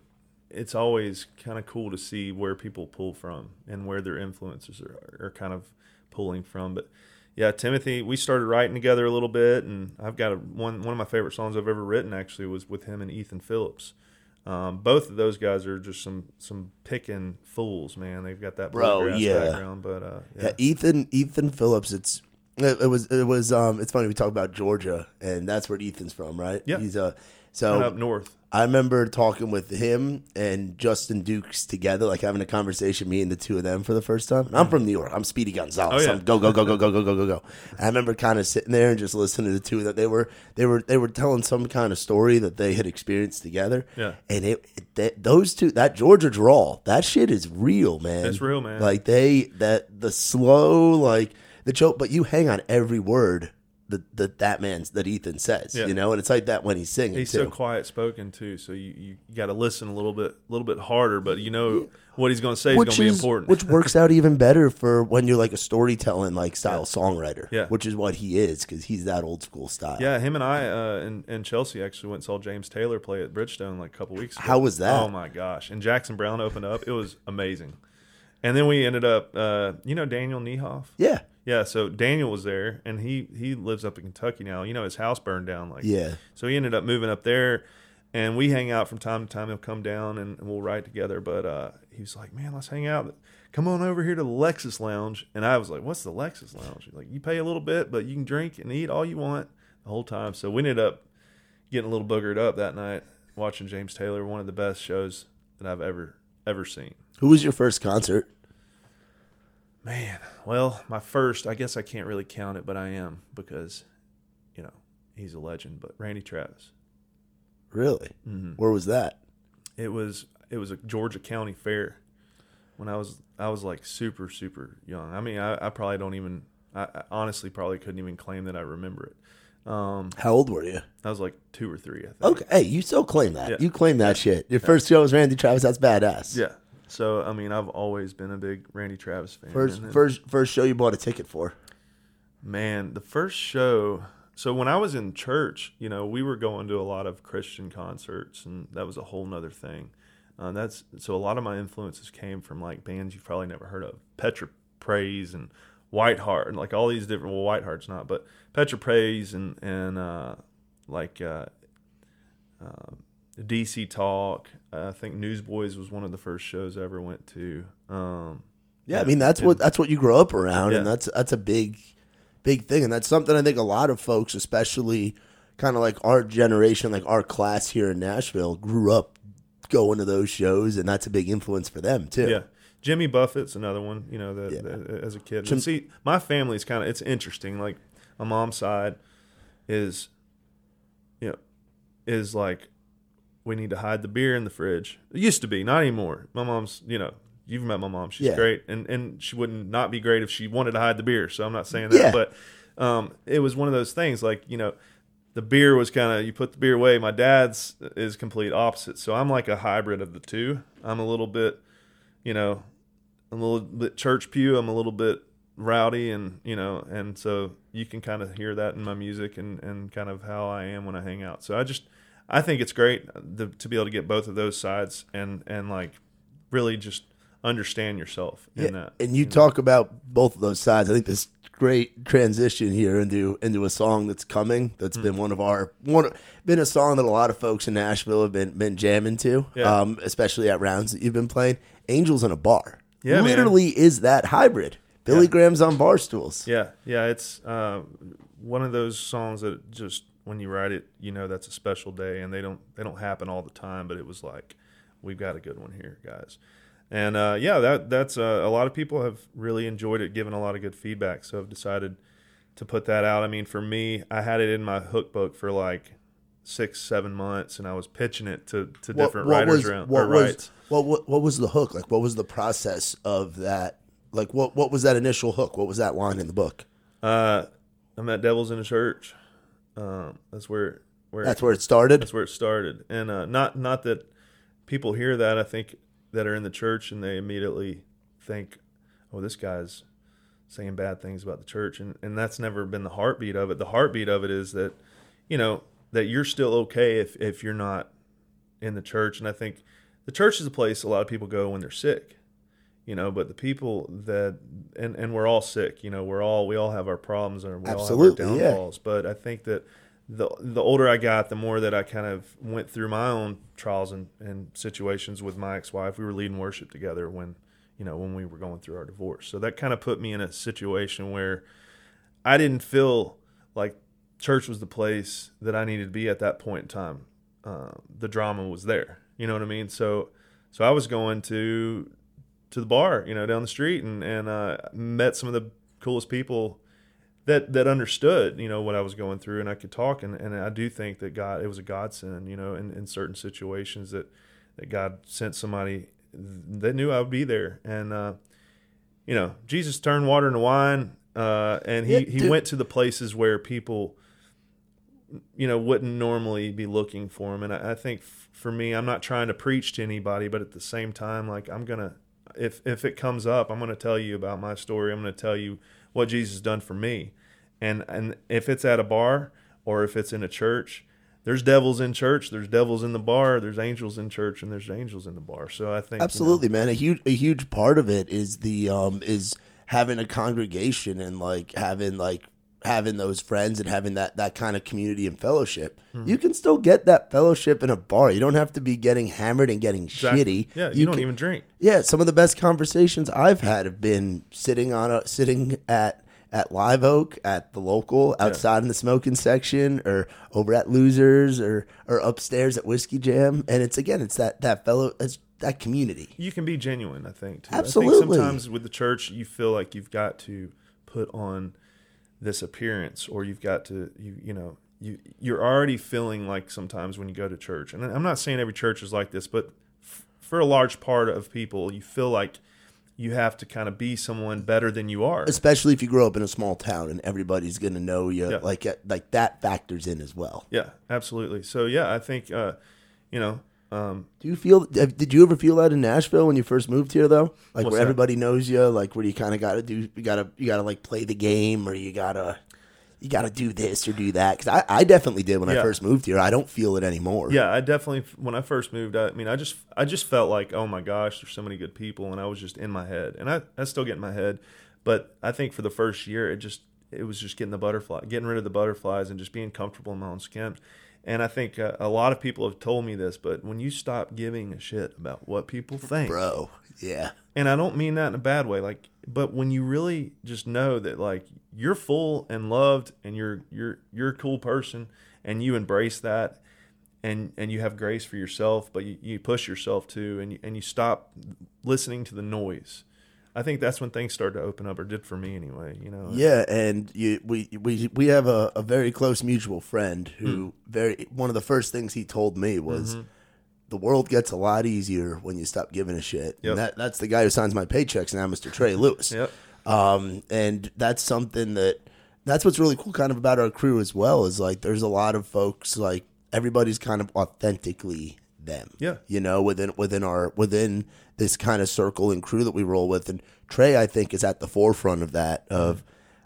Speaker 2: it's always kind of cool to see where people pull from and where their influences are, are kind of pulling from. But yeah, Timothy, we started writing together a little bit, and I've got a, one one of my favorite songs I've ever written actually was with him and Ethan Phillips. Um, both of those guys are just some some picking fools, man. They've got that
Speaker 1: Bro,
Speaker 2: bluegrass
Speaker 1: yeah.
Speaker 2: background, but uh,
Speaker 1: Yeah,
Speaker 2: yeah.
Speaker 1: Ethan Ethan Phillips. It's it, was it was um it's funny we talk about Georgia and that's where Ethan's from, right?
Speaker 2: Yeah.
Speaker 1: He's uh
Speaker 2: Kinda
Speaker 1: so
Speaker 2: up north.
Speaker 1: I remember talking with him and Justin Dukes together, like having a conversation, me and the two of them for the first time. And I'm from New York. I'm Speedy Gonzalez.
Speaker 2: Oh, yeah.
Speaker 1: I'm go go go go go go go go go. I remember kind of sitting there and just listening to the two that they were they were they were telling some kind of story that they had experienced together.
Speaker 2: Yeah.
Speaker 1: and it, it that, those two that Georgia draw that shit is real, man.
Speaker 2: It's real, man.
Speaker 1: Like they that the slow like the joke, but you hang on every word that that that man's that Ethan says,
Speaker 2: Yeah.
Speaker 1: you know, and it's like that when he's singing
Speaker 2: He's
Speaker 1: too.
Speaker 2: so quiet spoken too, so you, you got to listen a little bit, a little bit harder. But you know what he's going to say is going to be important.
Speaker 1: which works out even better for when you're like a storytelling like style songwriter.
Speaker 2: Yeah.
Speaker 1: which is what he is because he's that old school style.
Speaker 2: yeah, him and I uh, and, and Chelsea actually went and saw James Taylor play at Bridgestone like a couple weeks ago.
Speaker 1: How was that?
Speaker 2: Oh my gosh! And Jackson Browne opened up. It was amazing. And then we ended up, uh, you know, Daniel Niehoff.
Speaker 1: yeah,
Speaker 2: Yeah, so Daniel was there, and he he lives up in Kentucky now. You know, his house burned down. Like,
Speaker 1: Yeah.
Speaker 2: So he ended up moving up there, and we hang out from time to time. He'll come down and we'll write together. But uh, he was like, "Man, let's hang out. Come on over here to the Lexus Lounge." And I was like, "What's the Lexus Lounge?" He's like, "You pay a little bit, but you can drink and eat all you want the whole time." So we ended up getting a little boogered up that night, watching James Taylor, one of the best shows that I've ever ever seen.
Speaker 1: who was your first concert?
Speaker 2: Man, well, my first, I guess I can't really count it, but I am because, you know, he's a legend. But Randy Travis,
Speaker 1: Really?
Speaker 2: Mm-hmm.
Speaker 1: Where was that?
Speaker 2: it was it was a Georgia County Fair. when I was I was like super super young. I mean, I, I probably don't even. I, I honestly probably couldn't even claim that I remember it. Um,
Speaker 1: How old were you?
Speaker 2: I was like two or three. I think.
Speaker 1: Okay, hey, you still claim that.
Speaker 2: Yeah.
Speaker 1: You claim that shit. Your first show was Randy Travis. That's badass.
Speaker 2: Yeah. So I mean, I've always been a big Randy Travis fan.
Speaker 1: First,
Speaker 2: And
Speaker 1: first, first show you bought a ticket for.
Speaker 2: Man, the first show. So when I was in church, you know, we were going to a lot of Christian concerts, and that was a whole nother thing. Uh, that's so a lot of my influences came from like bands you've probably never heard of, Petra Praise and Whiteheart, and like all these different. Well, Whiteheart's not, but Petra Praise and and uh, like uh, uh, DC Talk. I think Newsboys was one of the first shows I ever went to. Um,
Speaker 1: Yeah, I mean that's
Speaker 2: and-
Speaker 1: what that's what you grow up around, and that's that's a big, big thing, and that's something I think a lot of folks, especially kind of like our generation, like our class here in Nashville, grew up going to those shows, and that's a big influence for them too.
Speaker 2: Yeah. Jimmy Buffett's another one, you know, that,
Speaker 1: Yeah.
Speaker 2: that- as a kid.
Speaker 1: Jim-
Speaker 2: see, my family's kind of it's interesting. Like my mom's side is you know, is like we need to hide the beer in the fridge. It used to be, not anymore. My mom's, you know, you've met my mom. She's
Speaker 1: Yeah.
Speaker 2: great and and she wouldn't not be great if she wanted to hide the beer. So I'm not saying that,
Speaker 1: Yeah.
Speaker 2: but um it was one of those things like, you know, the beer was kind of you put the beer away. My dad's is complete opposite. So I'm like a hybrid of the two. I'm a little bit you know, a little bit church pew. I'm a little bit rowdy, and you know, and so you can kind of hear that in my music and and kind of how I am when I hang out. So I just I think it's great to, to be able to get both of those sides and and like really just understand yourself in
Speaker 1: Yeah,
Speaker 2: that.
Speaker 1: and you talk about both of those sides. I think this great transition here into into a song that's coming. That's been one of our one been a song that a lot of folks in Nashville have been been jamming to,
Speaker 2: Yeah.
Speaker 1: um, especially at rounds that you've been playing. Angels in a bar,
Speaker 2: Yeah, man.
Speaker 1: literally is that hybrid. Billy
Speaker 2: Yeah.
Speaker 1: Graham's on bar stools.
Speaker 2: Yeah, yeah, it's uh, one of those songs that just when you write it, you know that's a special day, and they don't they don't happen all the time. But it was like, we've got a good one here, guys. And uh, yeah, that that's uh, a lot of people have really enjoyed it, given a lot of good feedback. So I've decided to put that out. I mean, for me, I had it in my hook book for like six, seven months, and I was pitching it to, to different writers
Speaker 1: was,
Speaker 2: around
Speaker 1: what was what, what what was the hook like? What was the process of that? Like what what was that initial hook? What was that line in the book?
Speaker 2: Uh, I'm at Devils in a Church. Um, that's where where
Speaker 1: That's where it started.
Speaker 2: That's where it started, and uh, not not that people hear that. I think that are in the church and they immediately think, "Oh, this guy's saying bad things about the church," and and that's never been the heartbeat of it. The heartbeat of it is that, you know, that you're still okay if if you're not in the church, and I think the church is a place a lot of people go when they're sick. You know, but the people that and and we're all sick. You know, we're all we all have our problems and we
Speaker 1: Absolutely,
Speaker 2: all have our downfalls. But I think that the the older I got, the more that I kind of went through my own trials and, and situations with my ex wife. We were leading worship together when you know when we were going through our divorce. So that kind of put me in a situation where I didn't feel like church was the place that I needed to be at that point in time. Uh, the drama was there. You know what I mean? So so I was going to to the bar, you know, down the street, and and uh, met some of the coolest people that that understood, you know, what I was going through, and I could talk, and, and I do think that God, it was a godsend, you know, in, in certain situations that that God sent somebody that knew I would be there, and uh, you know, Jesus turned water into wine, uh, and he he went to the places where people you know wouldn't normally be looking for him and I, I think f- for me i'm not trying to preach to anybody but at the same time like i'm gonna if if it comes up i'm gonna tell you about my story. I'm gonna tell you what jesus done for me. And and if it's at a bar or if it's in a church there's devils in church there's devils in the bar there's angels in church and there's angels in the bar. So i think you know,
Speaker 1: Absolutely, man. A huge a huge part of it is the um is having a congregation and like having like having those friends and having that that kind of community and fellowship.
Speaker 2: Hmm.
Speaker 1: You can still get that fellowship in a bar. You don't have to be getting hammered and getting
Speaker 2: exactly.
Speaker 1: shitty.
Speaker 2: yeah you, don't
Speaker 1: can-
Speaker 2: even drink
Speaker 1: Yeah, some of the best conversations I've had have been sitting on a sitting at at Live Oak at the local outside in the smoking section or over at Losers or or upstairs at Whiskey Jam and it's again it's that that fellow it's that community.
Speaker 2: you can be genuine i think too. i
Speaker 1: Absolutely.
Speaker 2: think sometimes with the church you feel like you've got to put on this appearance or you've got to you you know you you're already feeling like sometimes when you go to church and i'm not saying every church is like this but f- for a large part of people you feel like you have to kind of be someone better than you are.
Speaker 1: Especially if you grow up in a small town and everybody's going to know you.
Speaker 2: Yeah.
Speaker 1: Like, uh, like that factors in as well.
Speaker 2: Yeah, absolutely. So yeah, I think uh, you know, um,
Speaker 1: Do you feel? Did you ever feel that in Nashville when you first moved here, though? Like where
Speaker 2: that?
Speaker 1: everybody knows you, like where you kind of got to do, you got to, you got to like play the game, or you gotta, you gotta do this or do that. Because I, I definitely did when I first moved here. I don't feel it anymore.
Speaker 2: yeah, I definitely when I first moved, I, I mean, I just I just felt like, oh my gosh, there's so many good people, and I was just in my head, and I I still get in my head, but I think for the first year, it just it was just getting the butterfly, getting rid of the butterflies, and just being comfortable in my own skin. And I think uh, a lot of people have told me this, but when you stop giving a shit about what people think,
Speaker 1: bro. Yeah,
Speaker 2: and I don't mean that in a bad way, like, but when you really just know that like you're full and loved, and you're you're you're a cool person, and you embrace that, and and you have grace for yourself, but you, you push yourself too, and you, and you stop listening to the noise. I think that's when things start to open up, or did for me anyway. You know.
Speaker 1: yeah. And you, we, we, we have a, a very close mutual friend who very one of the first things he told me was. The world gets a lot easier when you stop giving a shit.
Speaker 2: Yep.
Speaker 1: And that, that's the guy who signs my paychecks now, Mr. Trey Lewis.
Speaker 2: Yep.
Speaker 1: Um, and that's something that that's what's really cool kind of about our crew as well is like there's a lot of folks like everybody's kind of authentically them.
Speaker 2: Yeah.
Speaker 1: You know, within within our within this kind of circle and crew that we roll with. And Trey I think is at the forefront of that of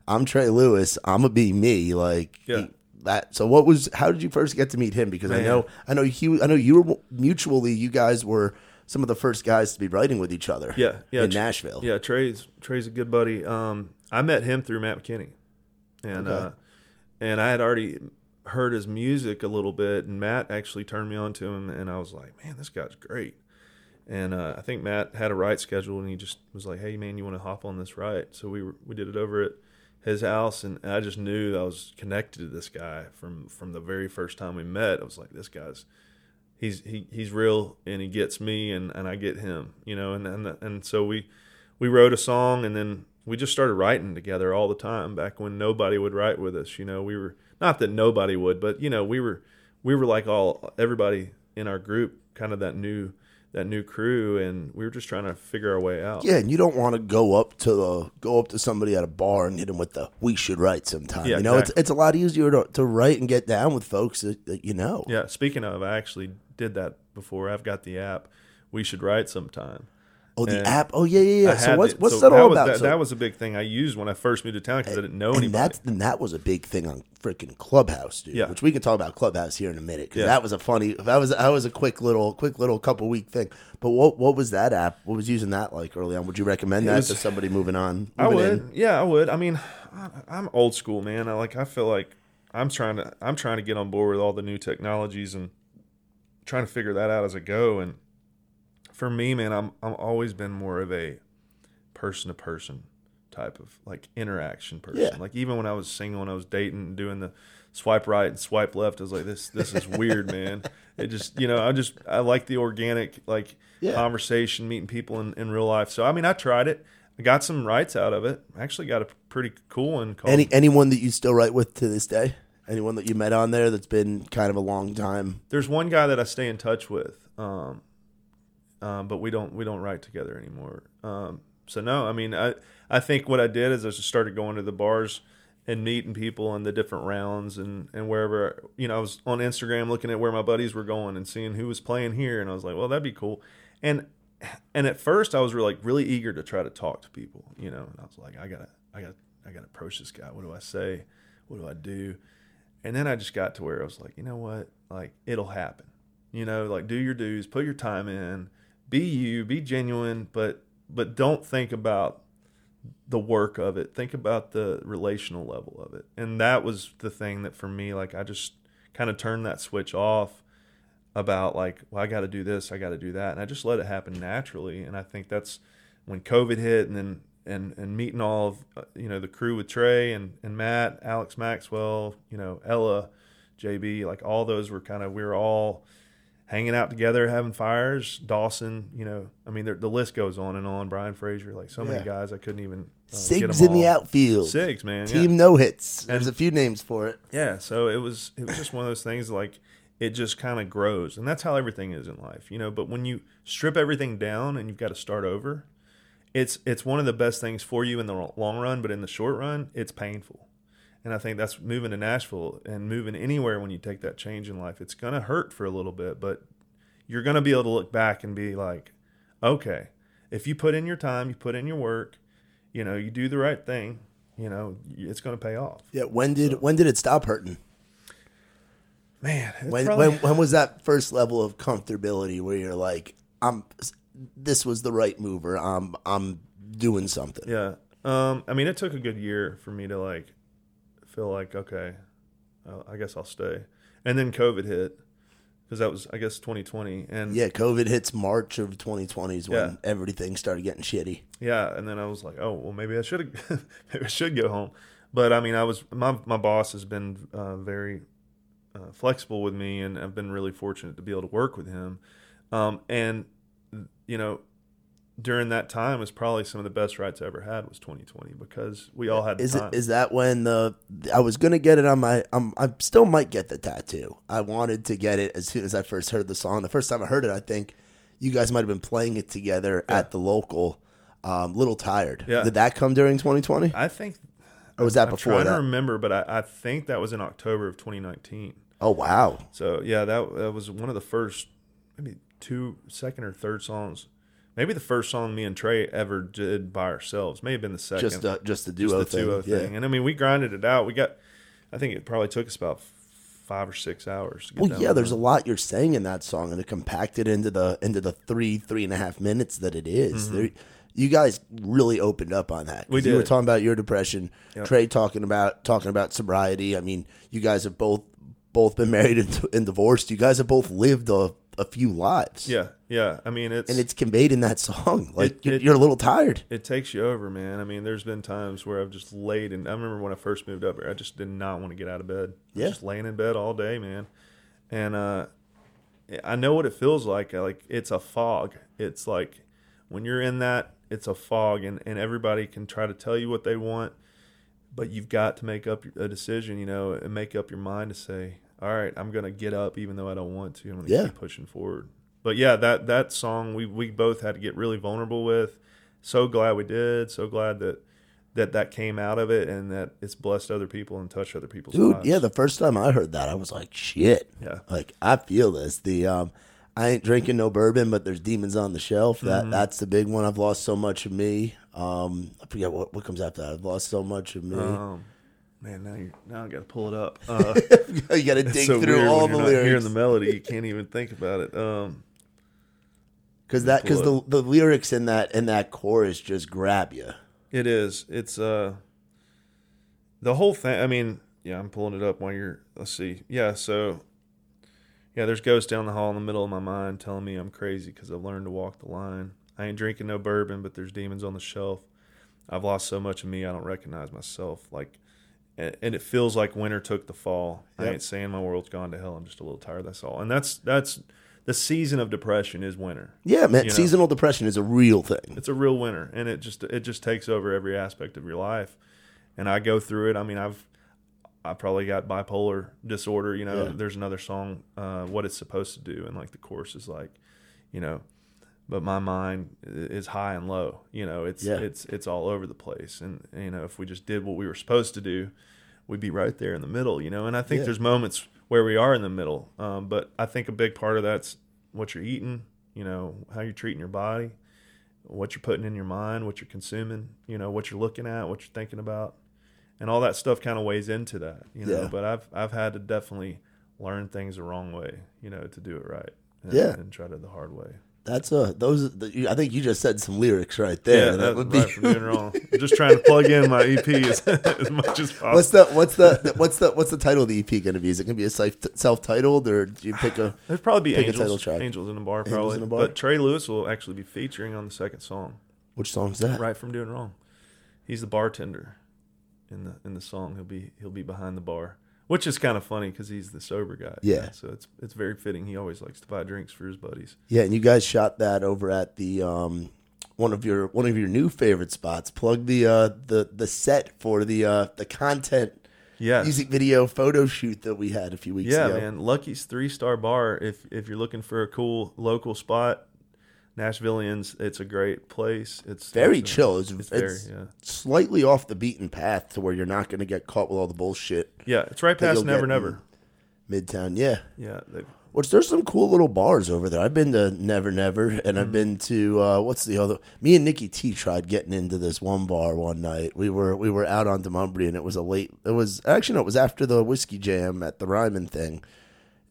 Speaker 1: I'm Trey Lewis, I'm gonna be me. Like
Speaker 2: Yeah.
Speaker 1: that so what was how did you first get to meet him? Because I know I know he I know you were mutually you guys were some of the first guys to be writing with each other.
Speaker 2: Yeah, yeah,
Speaker 1: in Nashville.
Speaker 2: Yeah, Trey's Trey's a good buddy. Um, I met him through Matt McKinney, and
Speaker 1: Okay.
Speaker 2: uh, and I had already heard his music a little bit, and Matt actually turned me on to him, and I was like, man, this guy's great. And uh, I think Matt had a write schedule, and he just was like, hey man, you want to hop on this write? So we were, we did it over at his house, and I just knew I was connected to this guy from from the very first time we met. I was like, this guy's he's he, he's real and he gets me and, and I get him, you know, and, and and so we we wrote a song and then we just started writing together all the time back when nobody would write with us, you know. We were not that nobody would, but you know, we were we were like all everybody in our group, kind of that new that new crew and we were just trying to figure our way out.
Speaker 1: Yeah, and you don't want to go up to the go up to somebody at a bar and hit them with the "we should write sometime."
Speaker 2: Yeah,
Speaker 1: you know,
Speaker 2: exactly.
Speaker 1: it's it's a lot easier to, to write and get down with folks that, that you know.
Speaker 2: Yeah, speaking of, I actually did that before. I've got the app. We should write sometime.
Speaker 1: Oh, the
Speaker 2: And
Speaker 1: app. Oh, yeah, yeah, yeah. So what's
Speaker 2: it.
Speaker 1: what's
Speaker 2: So
Speaker 1: that all
Speaker 2: was,
Speaker 1: about?
Speaker 2: That,
Speaker 1: So-
Speaker 2: that was a big thing I used when I first moved to town because I didn't know
Speaker 1: and
Speaker 2: anybody.
Speaker 1: that's and that was a big thing on freaking Clubhouse, dude.
Speaker 2: Yeah.
Speaker 1: Which we can talk about Clubhouse here in a minute because
Speaker 2: Yeah.
Speaker 1: that was a funny. That was that was a quick little quick little couple week thing. But what what was that app? What was using that like early on? Would you recommend that
Speaker 2: was-
Speaker 1: to somebody moving on?
Speaker 2: I would.
Speaker 1: in?
Speaker 2: Yeah, I would. I mean, I, I'm old school, man. I like. I feel like I'm trying to. I'm trying to get on board with all the new technologies and trying to figure that out as I go. And for me, man, I'm I'm always been more of a person to person type of like interaction person.
Speaker 1: Yeah.
Speaker 2: Like even when I was single and I was dating and doing the swipe right and swipe left, I was like, this this is weird, man. It just you know I just I like the organic like
Speaker 1: Yeah.
Speaker 2: conversation, meeting people in, in real life. So I mean, I tried it. I got some rights out of it. I actually got a pretty cool one called.
Speaker 1: Any anyone that you still write with to this day? Anyone that you met on there that's been kind of a long time?
Speaker 2: There's one guy that I stay in touch with, um, um, but we don't we don't write together anymore. Um, so no, I mean, I I think what I did is I just started going to the bars and meeting people in the different rounds and and wherever you know I was on Instagram looking at where my buddies were going and seeing who was playing here, and I was like, well, that'd be cool. And and at first I was really, like really eager to try to talk to people, you know, and I was like, I gotta I gotta I gotta approach this guy. What do I say? What do I do? And then I just got to where I was like, you know what? Like it'll happen. You know, like do your dues, put your time in, be you, be genuine, but but don't think about the work of it. Think about the relational level of it. And that was the thing that for me, like I just kind of turned that switch off about like, well, I got to do this, I got to do that, and I just let it happen naturally. And I think that's when COVID hit, and then and and meeting all of uh, you know the crew with Trey and and Matt, Alex Maxwell, you know Ella, JB, like all those were kind of we were all hanging out together, having fires. Dawson, you know, I mean, the list goes on and on. Brian Frazier, like so
Speaker 1: Yeah.
Speaker 2: many guys, I couldn't even uh,
Speaker 1: Sigs in the outfield.
Speaker 2: Sigs, man, yeah.
Speaker 1: Team no hits. There's
Speaker 2: And-
Speaker 1: a few names for it.
Speaker 2: Yeah, so it was it was just one of those things like it just kind of grows, and that's how everything is in life, you know. But when you strip everything down and you've got to start over, it's it's one of the best things for you in the long run, but in the short run, it's painful. And I think that's moving to Nashville and moving anywhere when you take that change in life. It's going to hurt for a little bit, but you're going to be able to look back and be like, okay, if you put in your time, you put in your work, you know, you do the right thing, you know, it's going to pay off.
Speaker 1: Yeah. When did so, when did it stop hurting?
Speaker 2: Man,
Speaker 1: when, probably... when when was that first level of comfortability where you're like, I'm this was the right mover. I'm I'm doing something.
Speaker 2: Yeah. Um. I mean, it took a good year for me to like feel like okay, I guess I'll stay. And then COVID hit because that was I guess 2020. And
Speaker 1: yeah, COVID hits March of 2020 is when yeah. everything started getting shitty.
Speaker 2: Yeah, and then I was like, oh well, maybe I should maybe I should go home. But I mean, I was my my boss has been uh, very uh, flexible with me, and I've been really fortunate to be able to work with him. Um, and you know, during that time was probably some of the best rights I ever had was 2020 because we all had
Speaker 1: is
Speaker 2: time.
Speaker 1: it is that when the I was gonna get it on my um, I still might get the tattoo. I wanted to get it as soon as I first heard the song. The first time I heard it, I think you guys might have been playing it together yeah. at the local. Um, little tired. Yeah. Did that come during 2020?
Speaker 2: I think.
Speaker 1: Or was that I'm before?
Speaker 2: I
Speaker 1: don't
Speaker 2: remember, but I, I think that was in October of 2019.
Speaker 1: Oh wow!
Speaker 2: So yeah, that that was one of the first, maybe two, second or third songs maybe the first song me and Trey ever did by ourselves. May have been the second.
Speaker 1: Just a, just the duo just the
Speaker 2: thing. Duo thing. Yeah. And I mean, we grinded it out. We got. I think it probably took us about five or six hours.
Speaker 1: well, yeah, there's a lot you're saying in that song, and to compact it into the into the three three and a half minutes that it is. Mm-hmm. There, you guys really opened up on that.
Speaker 2: We did.
Speaker 1: You were talking about your depression. Yep. Trey talking about talking about sobriety. I mean, you guys have both both been married and, and divorced. You guys have both lived a a few lives.
Speaker 2: Yeah, yeah. I mean, it's
Speaker 1: and it's conveyed in that song. Like it, you're, it, you're, a little tired.
Speaker 2: It takes you over, man. I mean, there's been times where I've just laid and I remember when I first moved up here, I just did not want to get out of bed. Yeah, just laying in bed all day, man. And uh, I know what it feels like. Like it's a fog. It's like when you're in that, it's a fog, and and everybody can try to tell you what they want, but you've got to make up a decision, you know, and make up your mind to say, all right, I'm gonna get up even though I don't want to. I'm gonna yeah. keep pushing forward. But yeah, that that song we we both had to get really vulnerable with. So glad we did. So glad that that that came out of it and that it's blessed other people and touched other people's
Speaker 1: Dude,
Speaker 2: lives.
Speaker 1: yeah, the first time I heard that, I was like, shit.
Speaker 2: Yeah.
Speaker 1: Like I feel this. The um I ain't drinking no bourbon, but there's demons on the shelf. That mm-hmm. that's the big one. I've lost so much of me. Um I forget what, what comes after that. I've lost so much of me. Um,
Speaker 2: Man, now you now I got to pull it up. Uh,
Speaker 1: you got to dig so through all the lyrics.
Speaker 2: Hearing the melody, you can't even think about it. Um,
Speaker 1: because that because the the lyrics in that in that chorus just grab you.
Speaker 2: It is. It's uh, the whole thing. I mean, yeah, I'm pulling it up while you're. Let's see. Yeah, so yeah, there's ghosts down the hall in the middle of my mind telling me I'm crazy because I've learned to walk the line. I ain't drinking no bourbon, but there's demons on the shelf. I've lost so much of me, I don't recognize myself. Like and it feels like winter took the fall. Yep. I ain't saying my world's gone to hell. I'm just a little tired. That's all. And that's that's the season of depression is winter.
Speaker 1: Yeah, man. You know? Seasonal depression is a real thing.
Speaker 2: It's a real winter, and it just it just takes over every aspect of your life. And I go through it. I mean, I've I probably got bipolar disorder. You know, yeah. there's another song, uh, "What It's Supposed to Do," and like the chorus is like, you know, but my mind is high and low. You know, it's yeah. it's it's all over the place. And you know, if we just did what we were supposed to do, we'd be right there in the middle. You know, and I think yeah. there's moments where we are in the middle. Um, but I think a big part of that's what you're eating. You know, how you're treating your body, what you're putting in your mind, what you're consuming. You know, what you're looking at, what you're thinking about, and all that stuff kind of weighs into that. You know, yeah. but I've I've had to definitely learn things the wrong way. You know, to do it right. And,
Speaker 1: yeah,
Speaker 2: and try to the hard way.
Speaker 1: That's a those. I think you just said some lyrics right there.
Speaker 2: Yeah, that would right be from doing wrong. I'm just trying to plug in my EP as, as much as possible.
Speaker 1: What's the what's the what's the what's the title of the EP going to be? Is it going to be a self titled or do you pick a?
Speaker 2: There'd probably be Angels, title track. Angels in a bar, probably. In a bar? But Trey Lewis will actually be featuring on the second song.
Speaker 1: Which song is that?
Speaker 2: Right from doing wrong. He's the bartender in the in the song. He'll be he'll be behind the bar which is kind of funny because he's the sober guy.
Speaker 1: Yeah.
Speaker 2: So it's it's very fitting. He always likes to buy drinks for his buddies.
Speaker 1: Yeah, and you guys shot that over at the um, one of your one of your new favorite spots. Plug the uh, the the set for the uh, the content.
Speaker 2: Yeah.
Speaker 1: Music video photo shoot that we had a few weeks
Speaker 2: yeah,
Speaker 1: ago.
Speaker 2: Yeah, man. Lucky's three star bar. If if you're looking for a cool local spot, Nashvilleians, it's a great place. It's
Speaker 1: Very
Speaker 2: it's,
Speaker 1: chill. It's,
Speaker 2: It's,
Speaker 1: it's
Speaker 2: very yeah.
Speaker 1: slightly off the beaten path to where you're not going to get caught with all the bullshit.
Speaker 2: Yeah, it's right past Never Never.
Speaker 1: Midtown, yeah.
Speaker 2: Yeah,
Speaker 1: Which there's some cool little bars over there. I've been to Never Never, and
Speaker 2: Mm-hmm.
Speaker 1: I've been to uh, what's the other? Me and Nikki T tried getting into this one bar one night. We were we were out on Demonbreun, and it was a late. It was actually no, it was after the whiskey jam at the Ryman thing,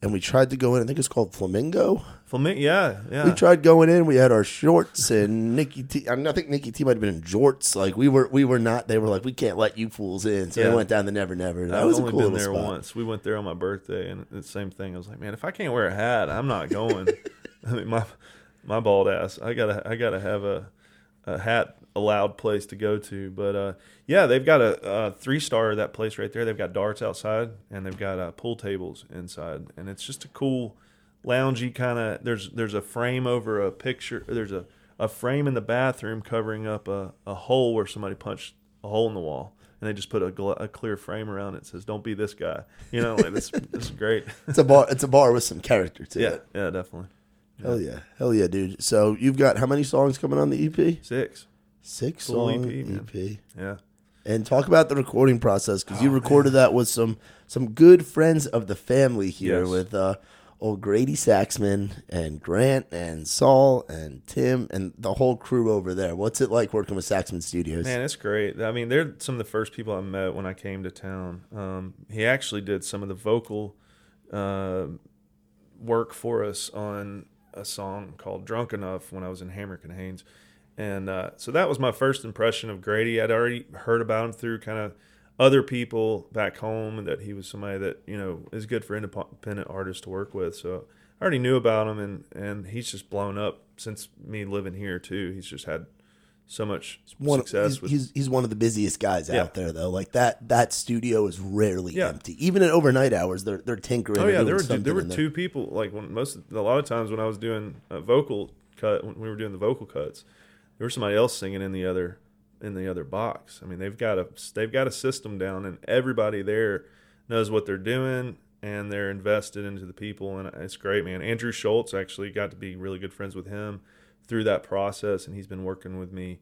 Speaker 1: and we tried to go in. I think it's called Flamingo.
Speaker 2: Flamingo. Yeah, yeah.
Speaker 1: We tried going in. We had our shorts, and Nikki T. I, mean, I think Nikki T might have been in jorts. Like we were, we were not. They were like, we can't let you fools in. So they went down the Never Never. That
Speaker 2: I've
Speaker 1: was a
Speaker 2: only
Speaker 1: cool
Speaker 2: been there
Speaker 1: spot.
Speaker 2: once. We went there on my birthday, and the same thing. I was like, man, if I can't wear a hat, I'm not going. I mean, my my bald ass. I gotta I gotta have a a hat allowed place to go to. But uh, yeah, they've got a, a three star that place right there. They've got darts outside, and they've got uh, pool tables inside, and it's just a cool loungy kind of. There's there's a frame over a picture. There's a a frame in the bathroom covering up a, a hole where somebody punched a hole in the wall. And they just put a, gl- a clear frame around it. Says, "Don't be this guy." You know, like this. this is great.
Speaker 1: It's a bar. It's a bar with some character to
Speaker 2: Yeah,
Speaker 1: it.
Speaker 2: yeah, definitely.
Speaker 1: Hell yeah, hell yeah, dude. So you've got how many songs coming on the EP?
Speaker 2: Six.
Speaker 1: Six
Speaker 2: Full
Speaker 1: song
Speaker 2: EP, man.
Speaker 1: EP.
Speaker 2: Yeah.
Speaker 1: And talk about the recording process because you
Speaker 2: Oh,
Speaker 1: recorded that with some some good friends of the family here
Speaker 2: Yes.
Speaker 1: with uh, old Grady Saxman and Grant and Saul and Tim and the whole crew over there. What's it like working with Saxman Studios?
Speaker 2: Man, it's great. I mean, they're some of the first people I met when I came to town. Um, he actually did some of the vocal uh, work for us on a song called "Drunk Enough" when I was in Hamrick and Haynes, and uh, so that was my first impression of Grady. I'd already heard about him through kind of other people back home, and that he was somebody that you know is good for independent artists to work with. So I already knew about him, and and he's just blown up since me living here too. He's just had so much
Speaker 1: one,
Speaker 2: success
Speaker 1: he's,
Speaker 2: with
Speaker 1: he's he's one of the busiest guys
Speaker 2: Yeah.
Speaker 1: out there though. Like that that studio is rarely
Speaker 2: Yeah.
Speaker 1: empty. Even at overnight hours, they're they're tinkering.
Speaker 2: Oh yeah, there were there were two people. Like when most a lot of times when I was doing a vocal cut, when we were doing the vocal cuts, there was somebody else singing in the other in the other box. I mean, they've got a they've got a system down, and everybody there knows what they're doing, and they're invested into the people, and it's great, man. Andrew Schultz actually got to be really good friends with him through that process, and he's been working with me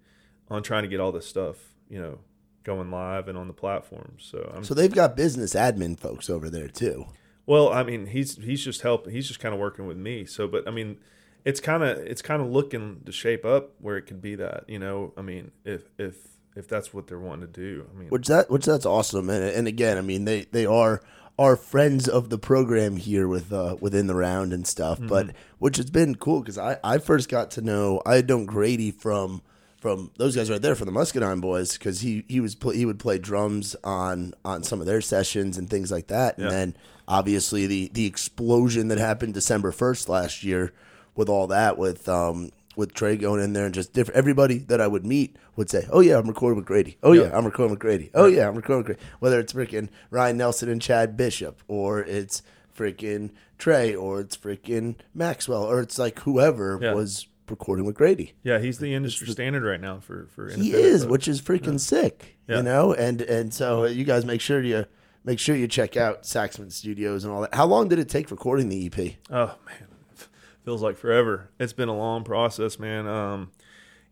Speaker 2: on trying to get all this stuff, you know, going live and on the platforms. So I'm
Speaker 1: So they've got business admin folks over there too.
Speaker 2: well, I mean, he's he's just helping. He's just kind of working with me. So, but I mean, it's kind of it's kind of looking to shape up where it could be that you know. I mean, if if if that's what they're wanting to do, I mean,
Speaker 1: Which that which that's awesome. And and again, I mean they they are are friends of the program here with uh within the round and stuff.
Speaker 2: Mm-hmm.
Speaker 1: But which has been cool because I I first got to know I had known Grady from from those guys right there from the Muscadine Boys because he he was pl- he would play drums on on some of their sessions and things like that. And
Speaker 2: Yeah.
Speaker 1: then obviously the the explosion that happened December first last year with all that with um with Trey going in there and just different everybody that I would meet would say, "Oh yeah, I'm recording with Grady. Oh yeah,
Speaker 2: Yeah.
Speaker 1: I'm recording with Grady. Oh yeah, I'm recording with Grady." Whether it's freaking Ryan Nelson and Chad Bishop, or it's freaking Trey, or it's freaking Maxwell, or it's like whoever
Speaker 2: Yeah.
Speaker 1: was recording with Grady.
Speaker 2: yeah, he's the industry standard right now for for
Speaker 1: He is,
Speaker 2: folks.
Speaker 1: which is freaking sick.
Speaker 2: Yeah.
Speaker 1: You know, and and so you guys make sure you make sure you check out Saxman Studios and all that. How long did it take recording the EP?
Speaker 2: Oh man, feels like forever. It's been a long process, man. Um,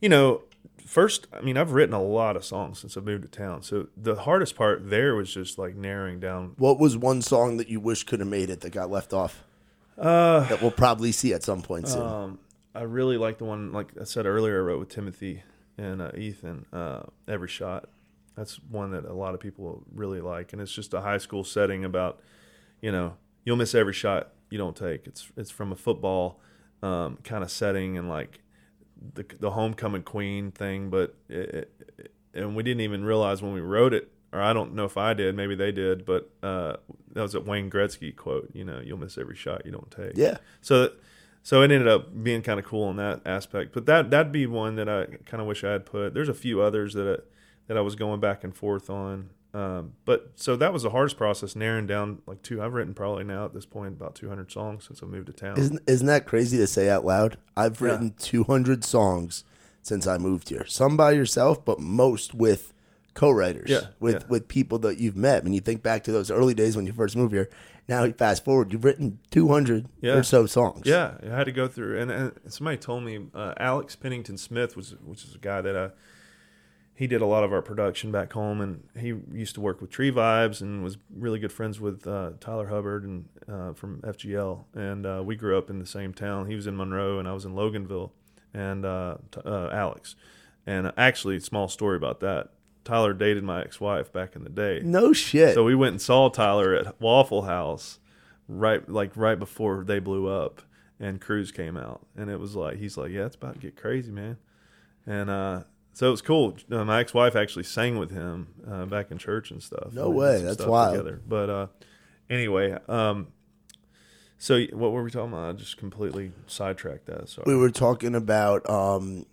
Speaker 2: you know, first, I mean, I've written a lot of songs since I moved to town. So the hardest part there was just like narrowing down.
Speaker 1: What was one song that you wish could have made it that got left off?
Speaker 2: Uh,
Speaker 1: That we'll probably see at some point soon.
Speaker 2: Um, I really like the one, like I said earlier, I wrote with Timothy and uh, Ethan. Uh, Every shot. That's one that a lot of people really like, and it's just a high school setting about, you know, you'll miss every shot you don't take. It's it's from a football um, kind of setting and like the the homecoming queen thing, but it, it, and we didn't even realize when we wrote it, or I don't know if I did, maybe they did, but uh, that was a Wayne Gretzky quote. You know, you'll miss every shot you don't take.
Speaker 1: yeah.
Speaker 2: So, so it ended up being kind of cool in that aspect. But that that'd be one that I kind of wish I had put. There's a few others that I, that I was going back and forth on. Um, but so that was the hardest process, narrowing down like two. I've written probably now at this point about 200 songs since I moved to town.
Speaker 1: Isn't isn't that crazy to say out loud? I've
Speaker 2: Yeah.
Speaker 1: written 200 songs since I moved here. Some by yourself, but most with co-writers.
Speaker 2: Yeah,
Speaker 1: with
Speaker 2: yeah.
Speaker 1: with people that you've met. When you think back to those early days when you first moved here, now you fast forward, you've written 200
Speaker 2: Yeah.
Speaker 1: or so songs.
Speaker 2: Yeah, I had to go through, and, and somebody told me uh, Alex Pennington Smith was, which is a guy that uh, he did a lot of our production back home, and he used to work with Tree Vibez and was really good friends with uh, Tyler Hubbard and uh, from FGL, and uh, we grew up in the same town. He was in Monroe, and I was in Loganville, and uh, t- uh, Alex, and actually, small story about that. Tyler dated my ex-wife back in the day.
Speaker 1: No shit.
Speaker 2: So we went and saw Tyler at Waffle House, right like right before they blew up, and Cruise came out, and it was like he's like, yeah, it's about to get crazy, man, and uh, so it was cool. Uh, my ex-wife actually sang with him uh, back in church and stuff.
Speaker 1: No
Speaker 2: We
Speaker 1: way, that's wild.
Speaker 2: But uh, anyway, um, so what were we talking about? I just completely sidetracked that. Sorry.
Speaker 1: we were talking about um,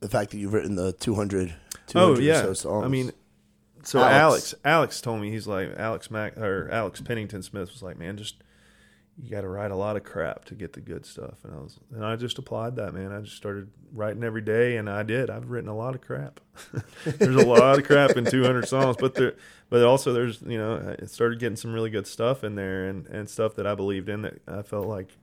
Speaker 1: the fact that you've written the 200, 200
Speaker 2: Oh yeah,
Speaker 1: so songs.
Speaker 2: I mean, so
Speaker 1: Alex.
Speaker 2: Alex. Alex told me he's like Alex Mac or Alex Pennington Smith was like, man, just you got to write a lot of crap to get the good stuff, and I was and I just applied that, man. I just started writing every day, and I did. I've written a lot of crap. there's a lot of crap in 200 songs, but there, but also there's you know, it started getting some really good stuff in there, and and stuff that I believed in that I felt like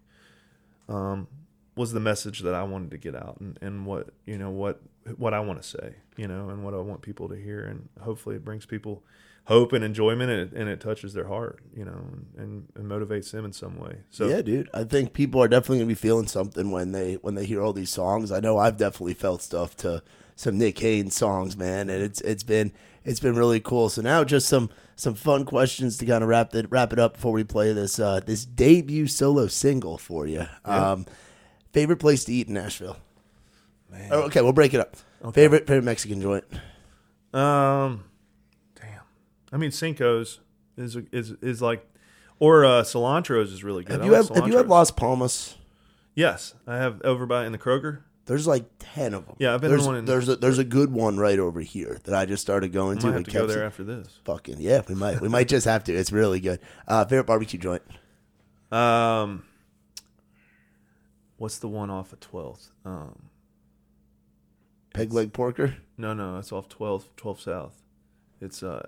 Speaker 2: um, was the message that I wanted to get out and, and what you know what what I want to say you know and what I want people to hear and hopefully it brings people hope and enjoyment and it, and it touches their heart you know and, and motivates them in some way so
Speaker 1: yeah, dude. I think people are definitely gonna be feeling something when they when they hear all these songs. I know I've definitely felt stuff to some Nick Haynes songs, man, and it's it's been it's been really cool. So now just some some fun questions to kind of wrap it wrap it up before we play this uh, this debut solo single for you. Um, favorite place to eat in Nashville?
Speaker 2: Man.
Speaker 1: Oh, okay, we'll break it up. Favorite favorite Mexican joint?
Speaker 2: um damn I mean Cinco's is is is like or uh, cilantro's is really good
Speaker 1: Have
Speaker 2: I
Speaker 1: you
Speaker 2: like
Speaker 1: had, have you had. Las Palmas?
Speaker 2: yes I have over by in the Kroger
Speaker 1: There's like ten of them.
Speaker 2: Yeah, I've been
Speaker 1: there's,
Speaker 2: to one in-
Speaker 1: there's a, there's a good one right over here that I just started going to.
Speaker 2: might have to go there
Speaker 1: it-
Speaker 2: after this
Speaker 1: Fucking yeah, we might we might just have to. It's really good. Uh, favorite barbecue joint?
Speaker 2: Um, what's the one off of Twelfth? Um,
Speaker 1: Peg leg porker.
Speaker 2: no, no, it's off 12th, 12 South. It's uh,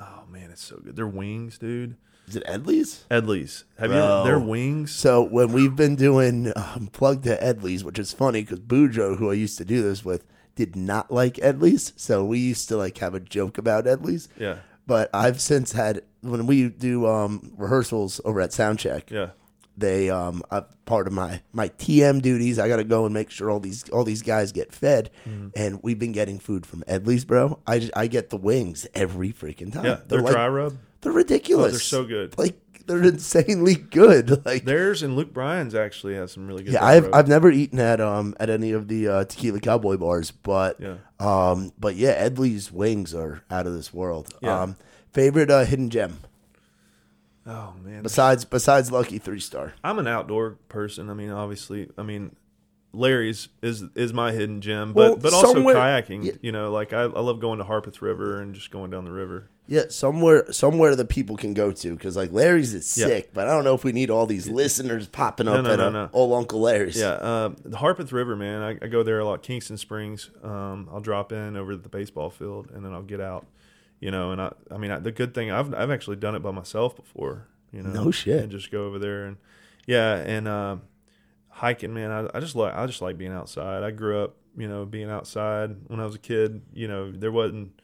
Speaker 2: oh man, it's so good. Their wings, dude.
Speaker 1: Is it Edley's?
Speaker 2: Edley's. Have you
Speaker 1: Bro.
Speaker 2: their wings?
Speaker 1: So when we've been doing um, plug to Edley's, which is funny because Bujo, who I used to do this with, did not like Edley's. So we used to like have a joke about Edley's.
Speaker 2: Yeah,
Speaker 1: But I've since had when we do um, rehearsals over at Soundcheck.
Speaker 2: yeah.
Speaker 1: They um uh, part of my my TM duties. I got to go and make sure all these all these guys get fed,
Speaker 2: Mm-hmm.
Speaker 1: and we've been getting food from Edley's, bro. I just, I get the wings every freaking time.
Speaker 2: Yeah, they're,
Speaker 1: like,
Speaker 2: dry rub.
Speaker 1: They're ridiculous.
Speaker 2: Oh, they're so good.
Speaker 1: Like they're insanely good. Like
Speaker 2: Theirs and Luke Bryan's actually has some really good.
Speaker 1: yeah, I've
Speaker 2: rub.
Speaker 1: I've never eaten at um at any of the uh, tequila cowboy bars, but
Speaker 2: Yeah.
Speaker 1: um but yeah, Edley's wings are out of this world.
Speaker 2: Yeah.
Speaker 1: Um, favorite uh, hidden gem
Speaker 2: oh man,
Speaker 1: besides besides Lucky Three Star.
Speaker 2: I'm an outdoor person. I mean, obviously, I mean, Larry's is is my hidden gem, but
Speaker 1: Well,
Speaker 2: but also kayaking.
Speaker 1: yeah.
Speaker 2: You know, like I, I love going to Harpeth River and just going down the river.
Speaker 1: Yeah, somewhere somewhere that people can go to because like Larry's is
Speaker 2: Yeah.
Speaker 1: sick, but I don't know if we need all these listeners popping up
Speaker 2: no,
Speaker 1: at
Speaker 2: no, no.
Speaker 1: old Uncle Larry's.
Speaker 2: Yeah, uh, the Harpeth River, man. I, I go there a lot. Kingston Springs. Um, I'll drop in over at the baseball field, and then I'll get out. You know, and I, I mean, I, the good thing I've I've actually done it by myself before. You know,
Speaker 1: No shit.
Speaker 2: and just go over there and yeah, and uh, hiking, man. I, I just like I just like being outside. I grew up, you know, being outside when I was a kid. You know, there wasn't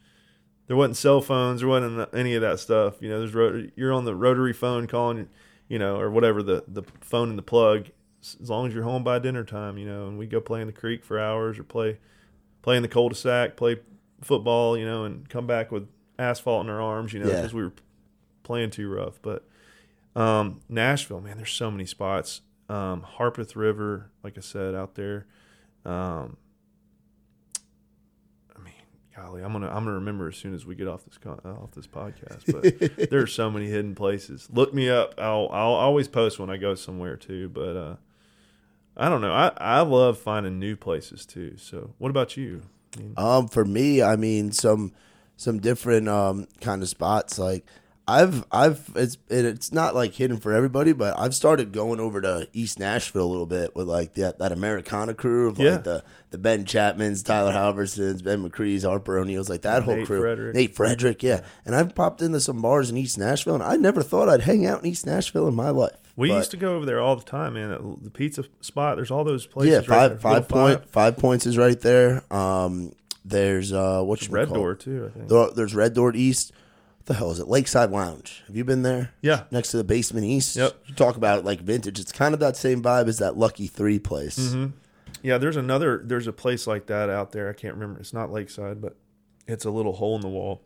Speaker 2: there wasn't cell phones, there wasn't any of that stuff. You know, there's ro- you're on the rotary phone calling, you know, or whatever the the phone and the plug. As long as you're home by dinner time, you know, and we go play in the creek for hours or play play in the cul-de-sac, play football, you know, and come back with asphalt in our arms, you know,
Speaker 1: Yeah.
Speaker 2: because we were playing too rough. But um, Nashville, man, there's so many spots. Um, Harpeth River, like I said, out there. Um, I mean, golly, I'm gonna I'm gonna remember as soon as we get off this con- uh, off this podcast. But there are so many hidden places. Look me up. I'll I'll always post when I go somewhere too. But uh, I don't know. I I love finding new places too. So what about you? I mean,
Speaker 1: Um, for me, I mean some some different um kind of spots. Like I've I've it's it's not like hidden for everybody, but I've started going over to East Nashville a little bit with like that that Americana crew of
Speaker 2: Yeah.
Speaker 1: like the the Ben Chapmans, Tyler Halversons, Ben McCree's, Harper O'Neill's, like that whole
Speaker 2: Nate
Speaker 1: crew.
Speaker 2: Frederick.
Speaker 1: Nate Frederick, yeah. And I've popped into some bars in East Nashville, and I never thought I'd hang out in East Nashville in my life.
Speaker 2: We
Speaker 1: But-
Speaker 2: used to go over there all the time, man. The pizza spot. There's all those places.
Speaker 1: yeah, five
Speaker 2: there.
Speaker 1: five point five points is right there. Um, there's uh, what's
Speaker 2: Red
Speaker 1: call
Speaker 2: Door
Speaker 1: it?
Speaker 2: too. I think.
Speaker 1: There- There's Red Door East. What the hell is it? Lakeside Lounge. Have you been there?
Speaker 2: Yeah.
Speaker 1: Next to the Basement East.
Speaker 2: Yep.
Speaker 1: You talk about like vintage. It's kind of that same vibe as that Lucky Three place.
Speaker 2: Mm-hmm. Yeah, there's another. There's a place like that out there. I can't remember. It's not Lakeside, but it's a little hole in the wall,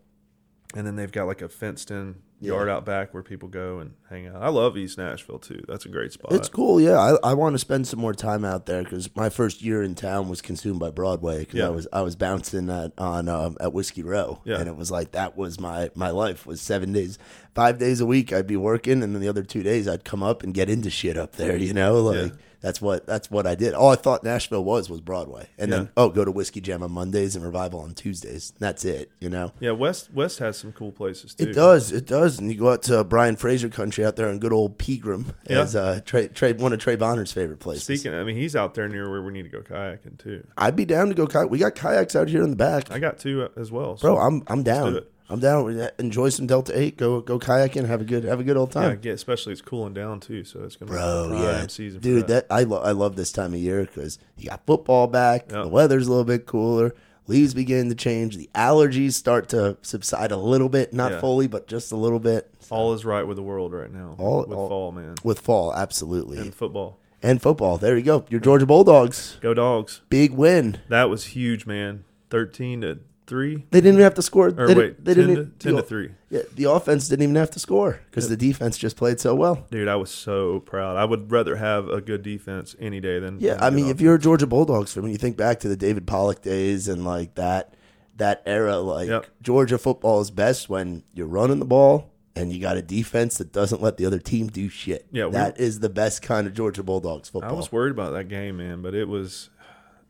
Speaker 2: and then they've got like a fenced-in yard out back where people go and hang out. I love East Nashville too. That's a great spot.
Speaker 1: It's cool, yeah. I, I want to spend some more time out there because my first year in town was consumed by Broadway because
Speaker 2: Yeah.
Speaker 1: I was I was bouncing at on um, at Whiskey Row,
Speaker 2: Yeah.
Speaker 1: and it was like that was my my life was seven days, five days a week I'd be working, and then the other two days I'd come up and get into shit up there, you know, like.
Speaker 2: Yeah.
Speaker 1: That's what that's what I did. All I thought Nashville was was Broadway, and then oh, go to Whiskey Jam on Mondays and Revival on Tuesdays. That's it, you know.
Speaker 2: Yeah, West West has some cool places too.
Speaker 1: It does, it does, and you go out to Brian Fraser country out there in good old Pegram,
Speaker 2: Yeah.
Speaker 1: as uh, Trey, Trey, one of Trey Bonner's favorite places.
Speaker 2: Speaking, I mean, he's out there near where we need to go kayaking too.
Speaker 1: I'd be down to go kayak. We got kayaks out here in the back,
Speaker 2: I got two uh, as well. So,
Speaker 1: bro. I'm I'm down. I'm down. Enjoy some Delta Eight. Go go kayaking. Have a good have a good old
Speaker 2: yeah,
Speaker 1: time,
Speaker 2: get, especially it's cooling down too, so it's gonna
Speaker 1: bro.
Speaker 2: be
Speaker 1: Yeah,
Speaker 2: season. for
Speaker 1: dude. That, I lo- I love this time of year because you got football back.
Speaker 2: Yeah.
Speaker 1: The weather's a little bit cooler. Leaves begin to change. The allergies start to subside a little bit, not
Speaker 2: Yeah.
Speaker 1: fully, but just a little bit.
Speaker 2: all is right with the world right now.
Speaker 1: All-
Speaker 2: with
Speaker 1: all-
Speaker 2: fall, man,
Speaker 1: With fall, absolutely,
Speaker 2: and football.
Speaker 1: and,
Speaker 2: football.
Speaker 1: football. There you go. Your Georgia Bulldogs,
Speaker 2: Go dogs!
Speaker 1: big win.
Speaker 2: That was huge, man. Thirteen to three,
Speaker 1: They didn't even have to score.
Speaker 2: or
Speaker 1: they, didn't-
Speaker 2: wait,
Speaker 1: they
Speaker 2: 10
Speaker 1: didn't
Speaker 2: to, ten
Speaker 1: the-
Speaker 2: to three.
Speaker 1: Yeah, the offense didn't even have to score because the defense just played so well.
Speaker 2: Dude, I was so proud. I would rather have a good defense any day than
Speaker 1: Yeah,
Speaker 2: than
Speaker 1: I mean, if you're a Georgia Bulldogs fan, when you think back to the David Pollack days and like that that era, like
Speaker 2: Yep.
Speaker 1: Georgia football is best when you're running the ball and you got a defense that doesn't let the other team do shit.
Speaker 2: Yeah,
Speaker 1: that is the best kind of Georgia Bulldogs football.
Speaker 2: I was worried about that game, man, but it was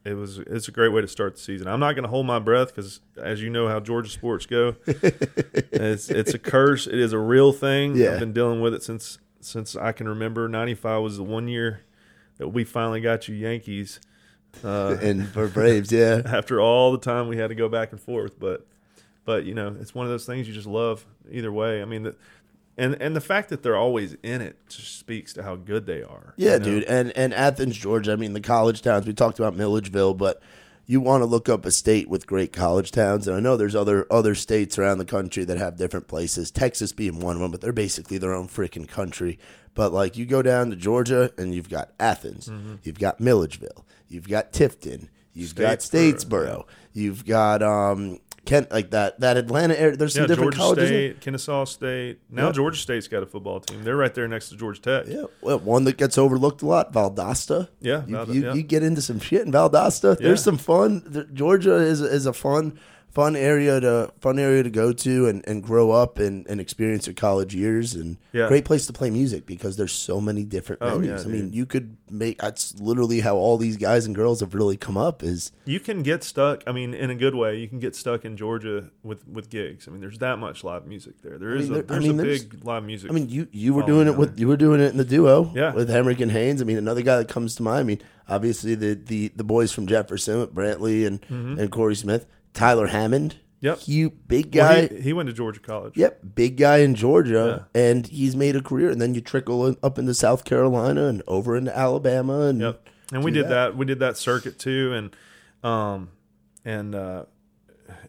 Speaker 2: it was it's a great way to start the season. I'm not going to hold my breath because, as you know, how Georgia sports go, it's it's a curse. It is a real thing.
Speaker 1: Yeah.
Speaker 2: I've been dealing with it since since I can remember. '95 was the one year that we finally got you Yankees. Uh,
Speaker 1: and for Braves, yeah,
Speaker 2: after all the time we had to go back and forth, but but you know, it's one of those things you just love either way. I mean, the, and and the fact that they're always in it just speaks to how good they are.
Speaker 1: yeah,
Speaker 2: you know?
Speaker 1: dude. And and Athens, Georgia. I mean, the college towns. We talked about Milledgeville, but you want to look up a state with great college towns, and I know there's other other states around the country that have different places. Texas being one of them, but they're basically their own freaking country. But like you go down to Georgia, and you've got Athens, you've got Milledgeville, you've got Tifton, you've got
Speaker 2: Statesboro,
Speaker 1: Statesboro, you've got um Kent, like that that Atlanta area. There's some
Speaker 2: Yeah,
Speaker 1: different
Speaker 2: Georgia
Speaker 1: colleges. in-
Speaker 2: State, Kennesaw State. Now
Speaker 1: Yeah.
Speaker 2: Georgia State's got a football team. They're right there next to Georgia Tech.
Speaker 1: Yeah, well, one that gets overlooked a lot, Valdosta.
Speaker 2: Yeah,
Speaker 1: you,
Speaker 2: Valdo-
Speaker 1: you,
Speaker 2: yeah.
Speaker 1: you get into some shit in Valdosta. There's some fun. Georgia is is a fun fun area to fun area to go to and, and grow up and, and experience your college years and
Speaker 2: Yeah.
Speaker 1: great place to play music because there's so many different
Speaker 2: Oh,
Speaker 1: venues.
Speaker 2: yeah,
Speaker 1: I mean, you could make that's literally how all these guys and girls have really come up. Is
Speaker 2: You can get stuck. I mean, in a good way, you can get stuck in Georgia with, with gigs. I mean, there's that much live music there. There is
Speaker 1: mean,
Speaker 2: a
Speaker 1: there- I
Speaker 2: there's
Speaker 1: mean,
Speaker 2: a
Speaker 1: there's-
Speaker 2: big live music.
Speaker 1: I mean, you you were doing it with you were doing it in the duo
Speaker 2: Yeah.
Speaker 1: with Hamrick and Haynes. I mean, another guy that comes to mind. I mean, obviously the the, the boys from Jefferson Brantley and mm-hmm. and Corey Smith, Tyler Hammond.
Speaker 2: Yep.
Speaker 1: you big
Speaker 2: Well,
Speaker 1: guy.
Speaker 2: he, he went to Georgia College.
Speaker 1: Yep, big guy in Georgia, and he's made a career. And then you trickle up into South Carolina and over into Alabama, and
Speaker 2: Yep. And we did
Speaker 1: that.
Speaker 2: that. We did that circuit too, and um, and uh,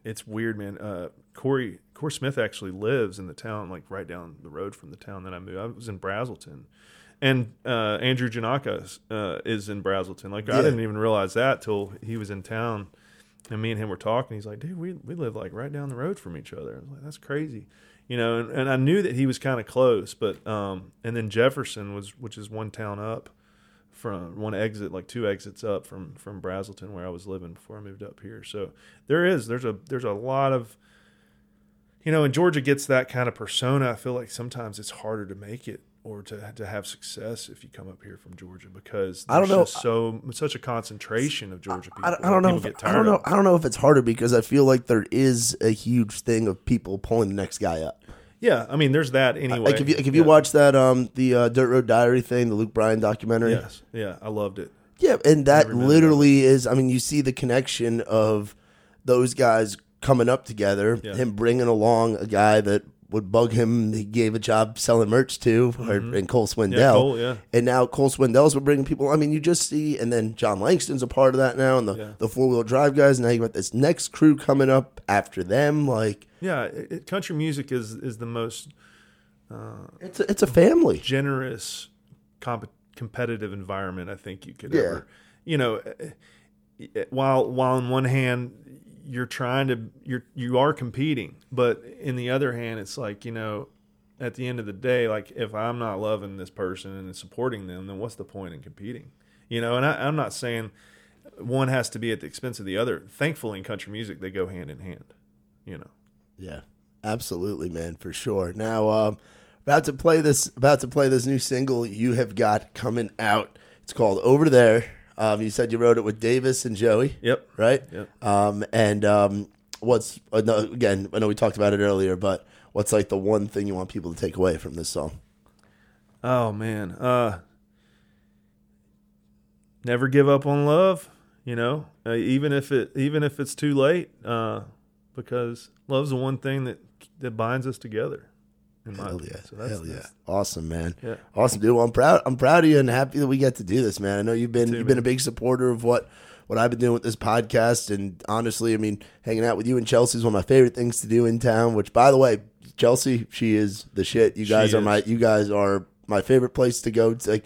Speaker 2: it's weird, man. Uh, Corey Corey Smith actually lives in the town, like right down the road from the town that I moved. I was in Braselton, and uh, Andrew Janaka uh, is in Braselton. Like
Speaker 1: Yeah.
Speaker 2: I didn't even realize that till he was in town, and me and him were talking. He's like, "Dude, we we live like right down the road from each other." I was like, "That's crazy." You know, and, and I knew that he was kind of close, but um, and then Jefferson was, which is one town up, from one exit, like two exits up from from Braselton, where I was living before I moved up here. So there is there's a there's a lot of, you know, and Georgia gets that kind of persona. I feel like sometimes it's harder to make it or to to have success if you come up here from Georgia because
Speaker 1: I don't know.
Speaker 2: just so such a concentration of Georgia people.
Speaker 1: I, don't- I don't know.
Speaker 2: People
Speaker 1: If,
Speaker 2: get
Speaker 1: I don't know. I don't know if it's harder because I feel like there is a huge thing of people pulling the next guy up.
Speaker 2: Yeah, I mean, there's that anyway.
Speaker 1: Like if you, like if you
Speaker 2: Yeah.
Speaker 1: watch that um the uh, Dirt Road Diary thing, the Luke Bryan documentary.
Speaker 2: yes, yeah, I loved it.
Speaker 1: Yeah, and that literally is. I mean, you see the connection of those guys coming up together.
Speaker 2: Yeah.
Speaker 1: Him bringing along a guy that would bug him. He gave a job selling merch to, or, and Cole Swindell.
Speaker 2: Mm-hmm. Yeah, Cole, yeah.
Speaker 1: And now Cole Swindell's been bringing people. I mean, you just see, and then Jon Langston's a part of that now, and the,
Speaker 2: Yeah.
Speaker 1: the four wheel drive guys. Now you got this next crew coming up after them. Like
Speaker 2: Yeah, it, country music is is the most
Speaker 1: it's a, it's a family.
Speaker 2: generous, comp- competitive environment I think you could
Speaker 1: Yeah.
Speaker 2: ever. You know, eh, eh, while while on one hand you're trying to you're you are competing, but in the other hand, it's like you know, at the end of the day, like if I'm not loving this person and supporting them, then what's the point in competing? You know, and I, I'm not saying one has to be at the expense of the other. Thankfully, in country music, they go hand in hand. You know.
Speaker 1: Yeah, absolutely, man, for sure. Now, um, about to play this, about to play this new single you have got coming out. It's called "Over There." Um, you said you wrote it with Davis and Joey,
Speaker 2: Yep.
Speaker 1: right?
Speaker 2: Yep.
Speaker 1: Um, and um, what's uh, again? I know we talked about it earlier, but what's like the one thing you want people to take away from this song?
Speaker 2: Oh man, uh never give up on love, you know, uh, even if it even if it's too late, uh because love's the one thing that that binds us together.
Speaker 1: Hell yeah,
Speaker 2: So that's,
Speaker 1: hell yeah, awesome, man.
Speaker 2: Yeah.
Speaker 1: Awesome, dude. Well, I'm proud. I'm proud of you and happy that we get to do this, man. I know you've been
Speaker 2: too,
Speaker 1: you've been a big supporter of what what I've been doing with this podcast, and honestly, I mean, hanging out with you and Chelsea is one of my favorite things to do in town. Which, by the way, Chelsea, she is the shit. You
Speaker 2: She
Speaker 1: guys are
Speaker 2: is.
Speaker 1: my you guys are my favorite place to go. To, like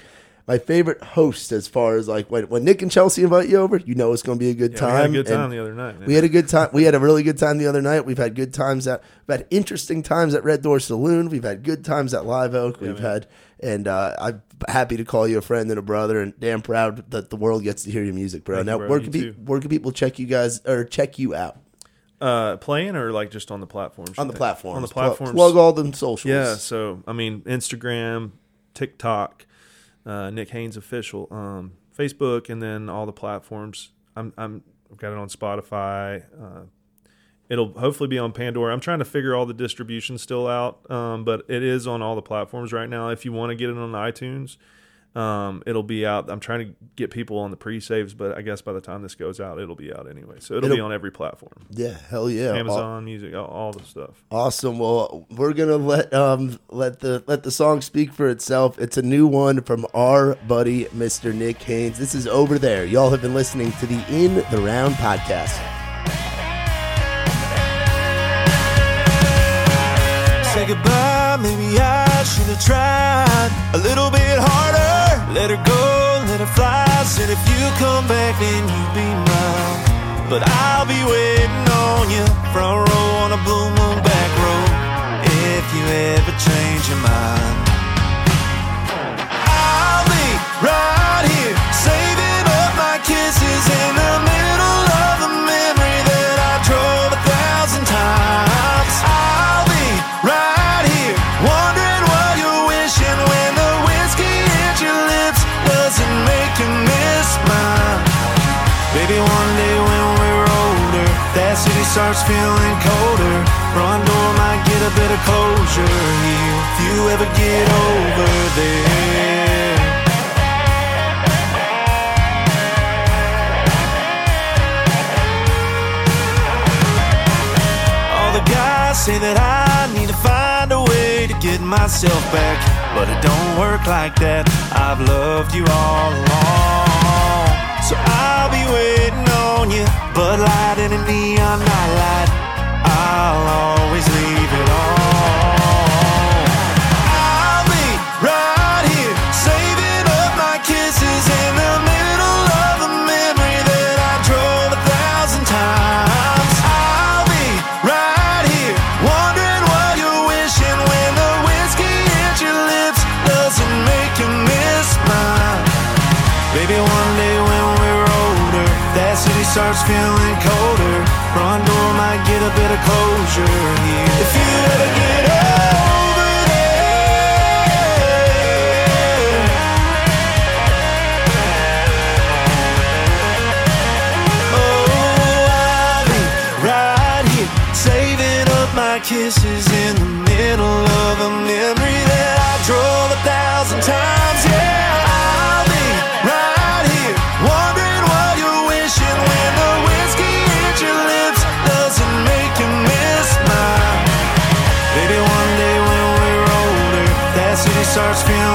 Speaker 1: my favorite host as far as like when when Nick and Chelsea invite you over, you know it's going to be a good
Speaker 2: Yeah,
Speaker 1: time.
Speaker 2: we had a good
Speaker 1: and-
Speaker 2: time the other night. Man.
Speaker 1: we had a good time. We had a really good time the other night. We've had good times at. We've had interesting times at Red Door Saloon. We've had good times at Live Oak. We've
Speaker 2: man.
Speaker 1: had, and uh, I'm happy to call you a friend and a brother, and damn proud that the world gets to hear your music, bro.
Speaker 2: Thank you,
Speaker 1: now,
Speaker 2: bro.
Speaker 1: where can, pe- where can people check you guys or check you out
Speaker 2: uh playing or like just on the platforms?
Speaker 1: on the platforms?
Speaker 2: On the
Speaker 1: Plug-
Speaker 2: platforms.
Speaker 1: plug all them socials.
Speaker 2: Yeah, so I mean, Instagram, TikTok, uh, Nick Haynes official, um, Facebook, and then all the platforms. I'm I'm I've got it on Spotify. Uh, it'll hopefully be on Pandora. I'm trying to figure all the distribution still out, um, but it is on all the platforms right now. If you want to get it on iTunes, um, it'll be out. I'm trying to get people on the pre-saves, but I guess by the time this goes out, it'll be out anyway. So it'll, be
Speaker 1: It'll-
Speaker 2: on every platform.
Speaker 1: yeah, hell yeah, Aw-
Speaker 2: Amazon Music, all, all the stuff.
Speaker 1: Awesome. Well, we're gonna let um let the let the song speak for itself. It's a new one from our buddy Mr. Nick Haynes. This is over there. Y'all have been listening to the In the Round podcast.
Speaker 3: Say goodbye, maybe I should have tried a little bit harder. Let her go, let her fly. Said if you come back, then you be mine. But I'll be waiting on you, front row on a blue moon back row. If you ever change your mind, that starts feeling colder. Front door might get a bit of closure here if you ever get over there. All the guys say that I need to find a way to get myself back, but it don't work like that. I've loved you all along, so I'll be waiting on you. Bud Light and a neon nightlight, I'll always leave it feeling colder. Front door might get a bit of closure here. If you starts feeling.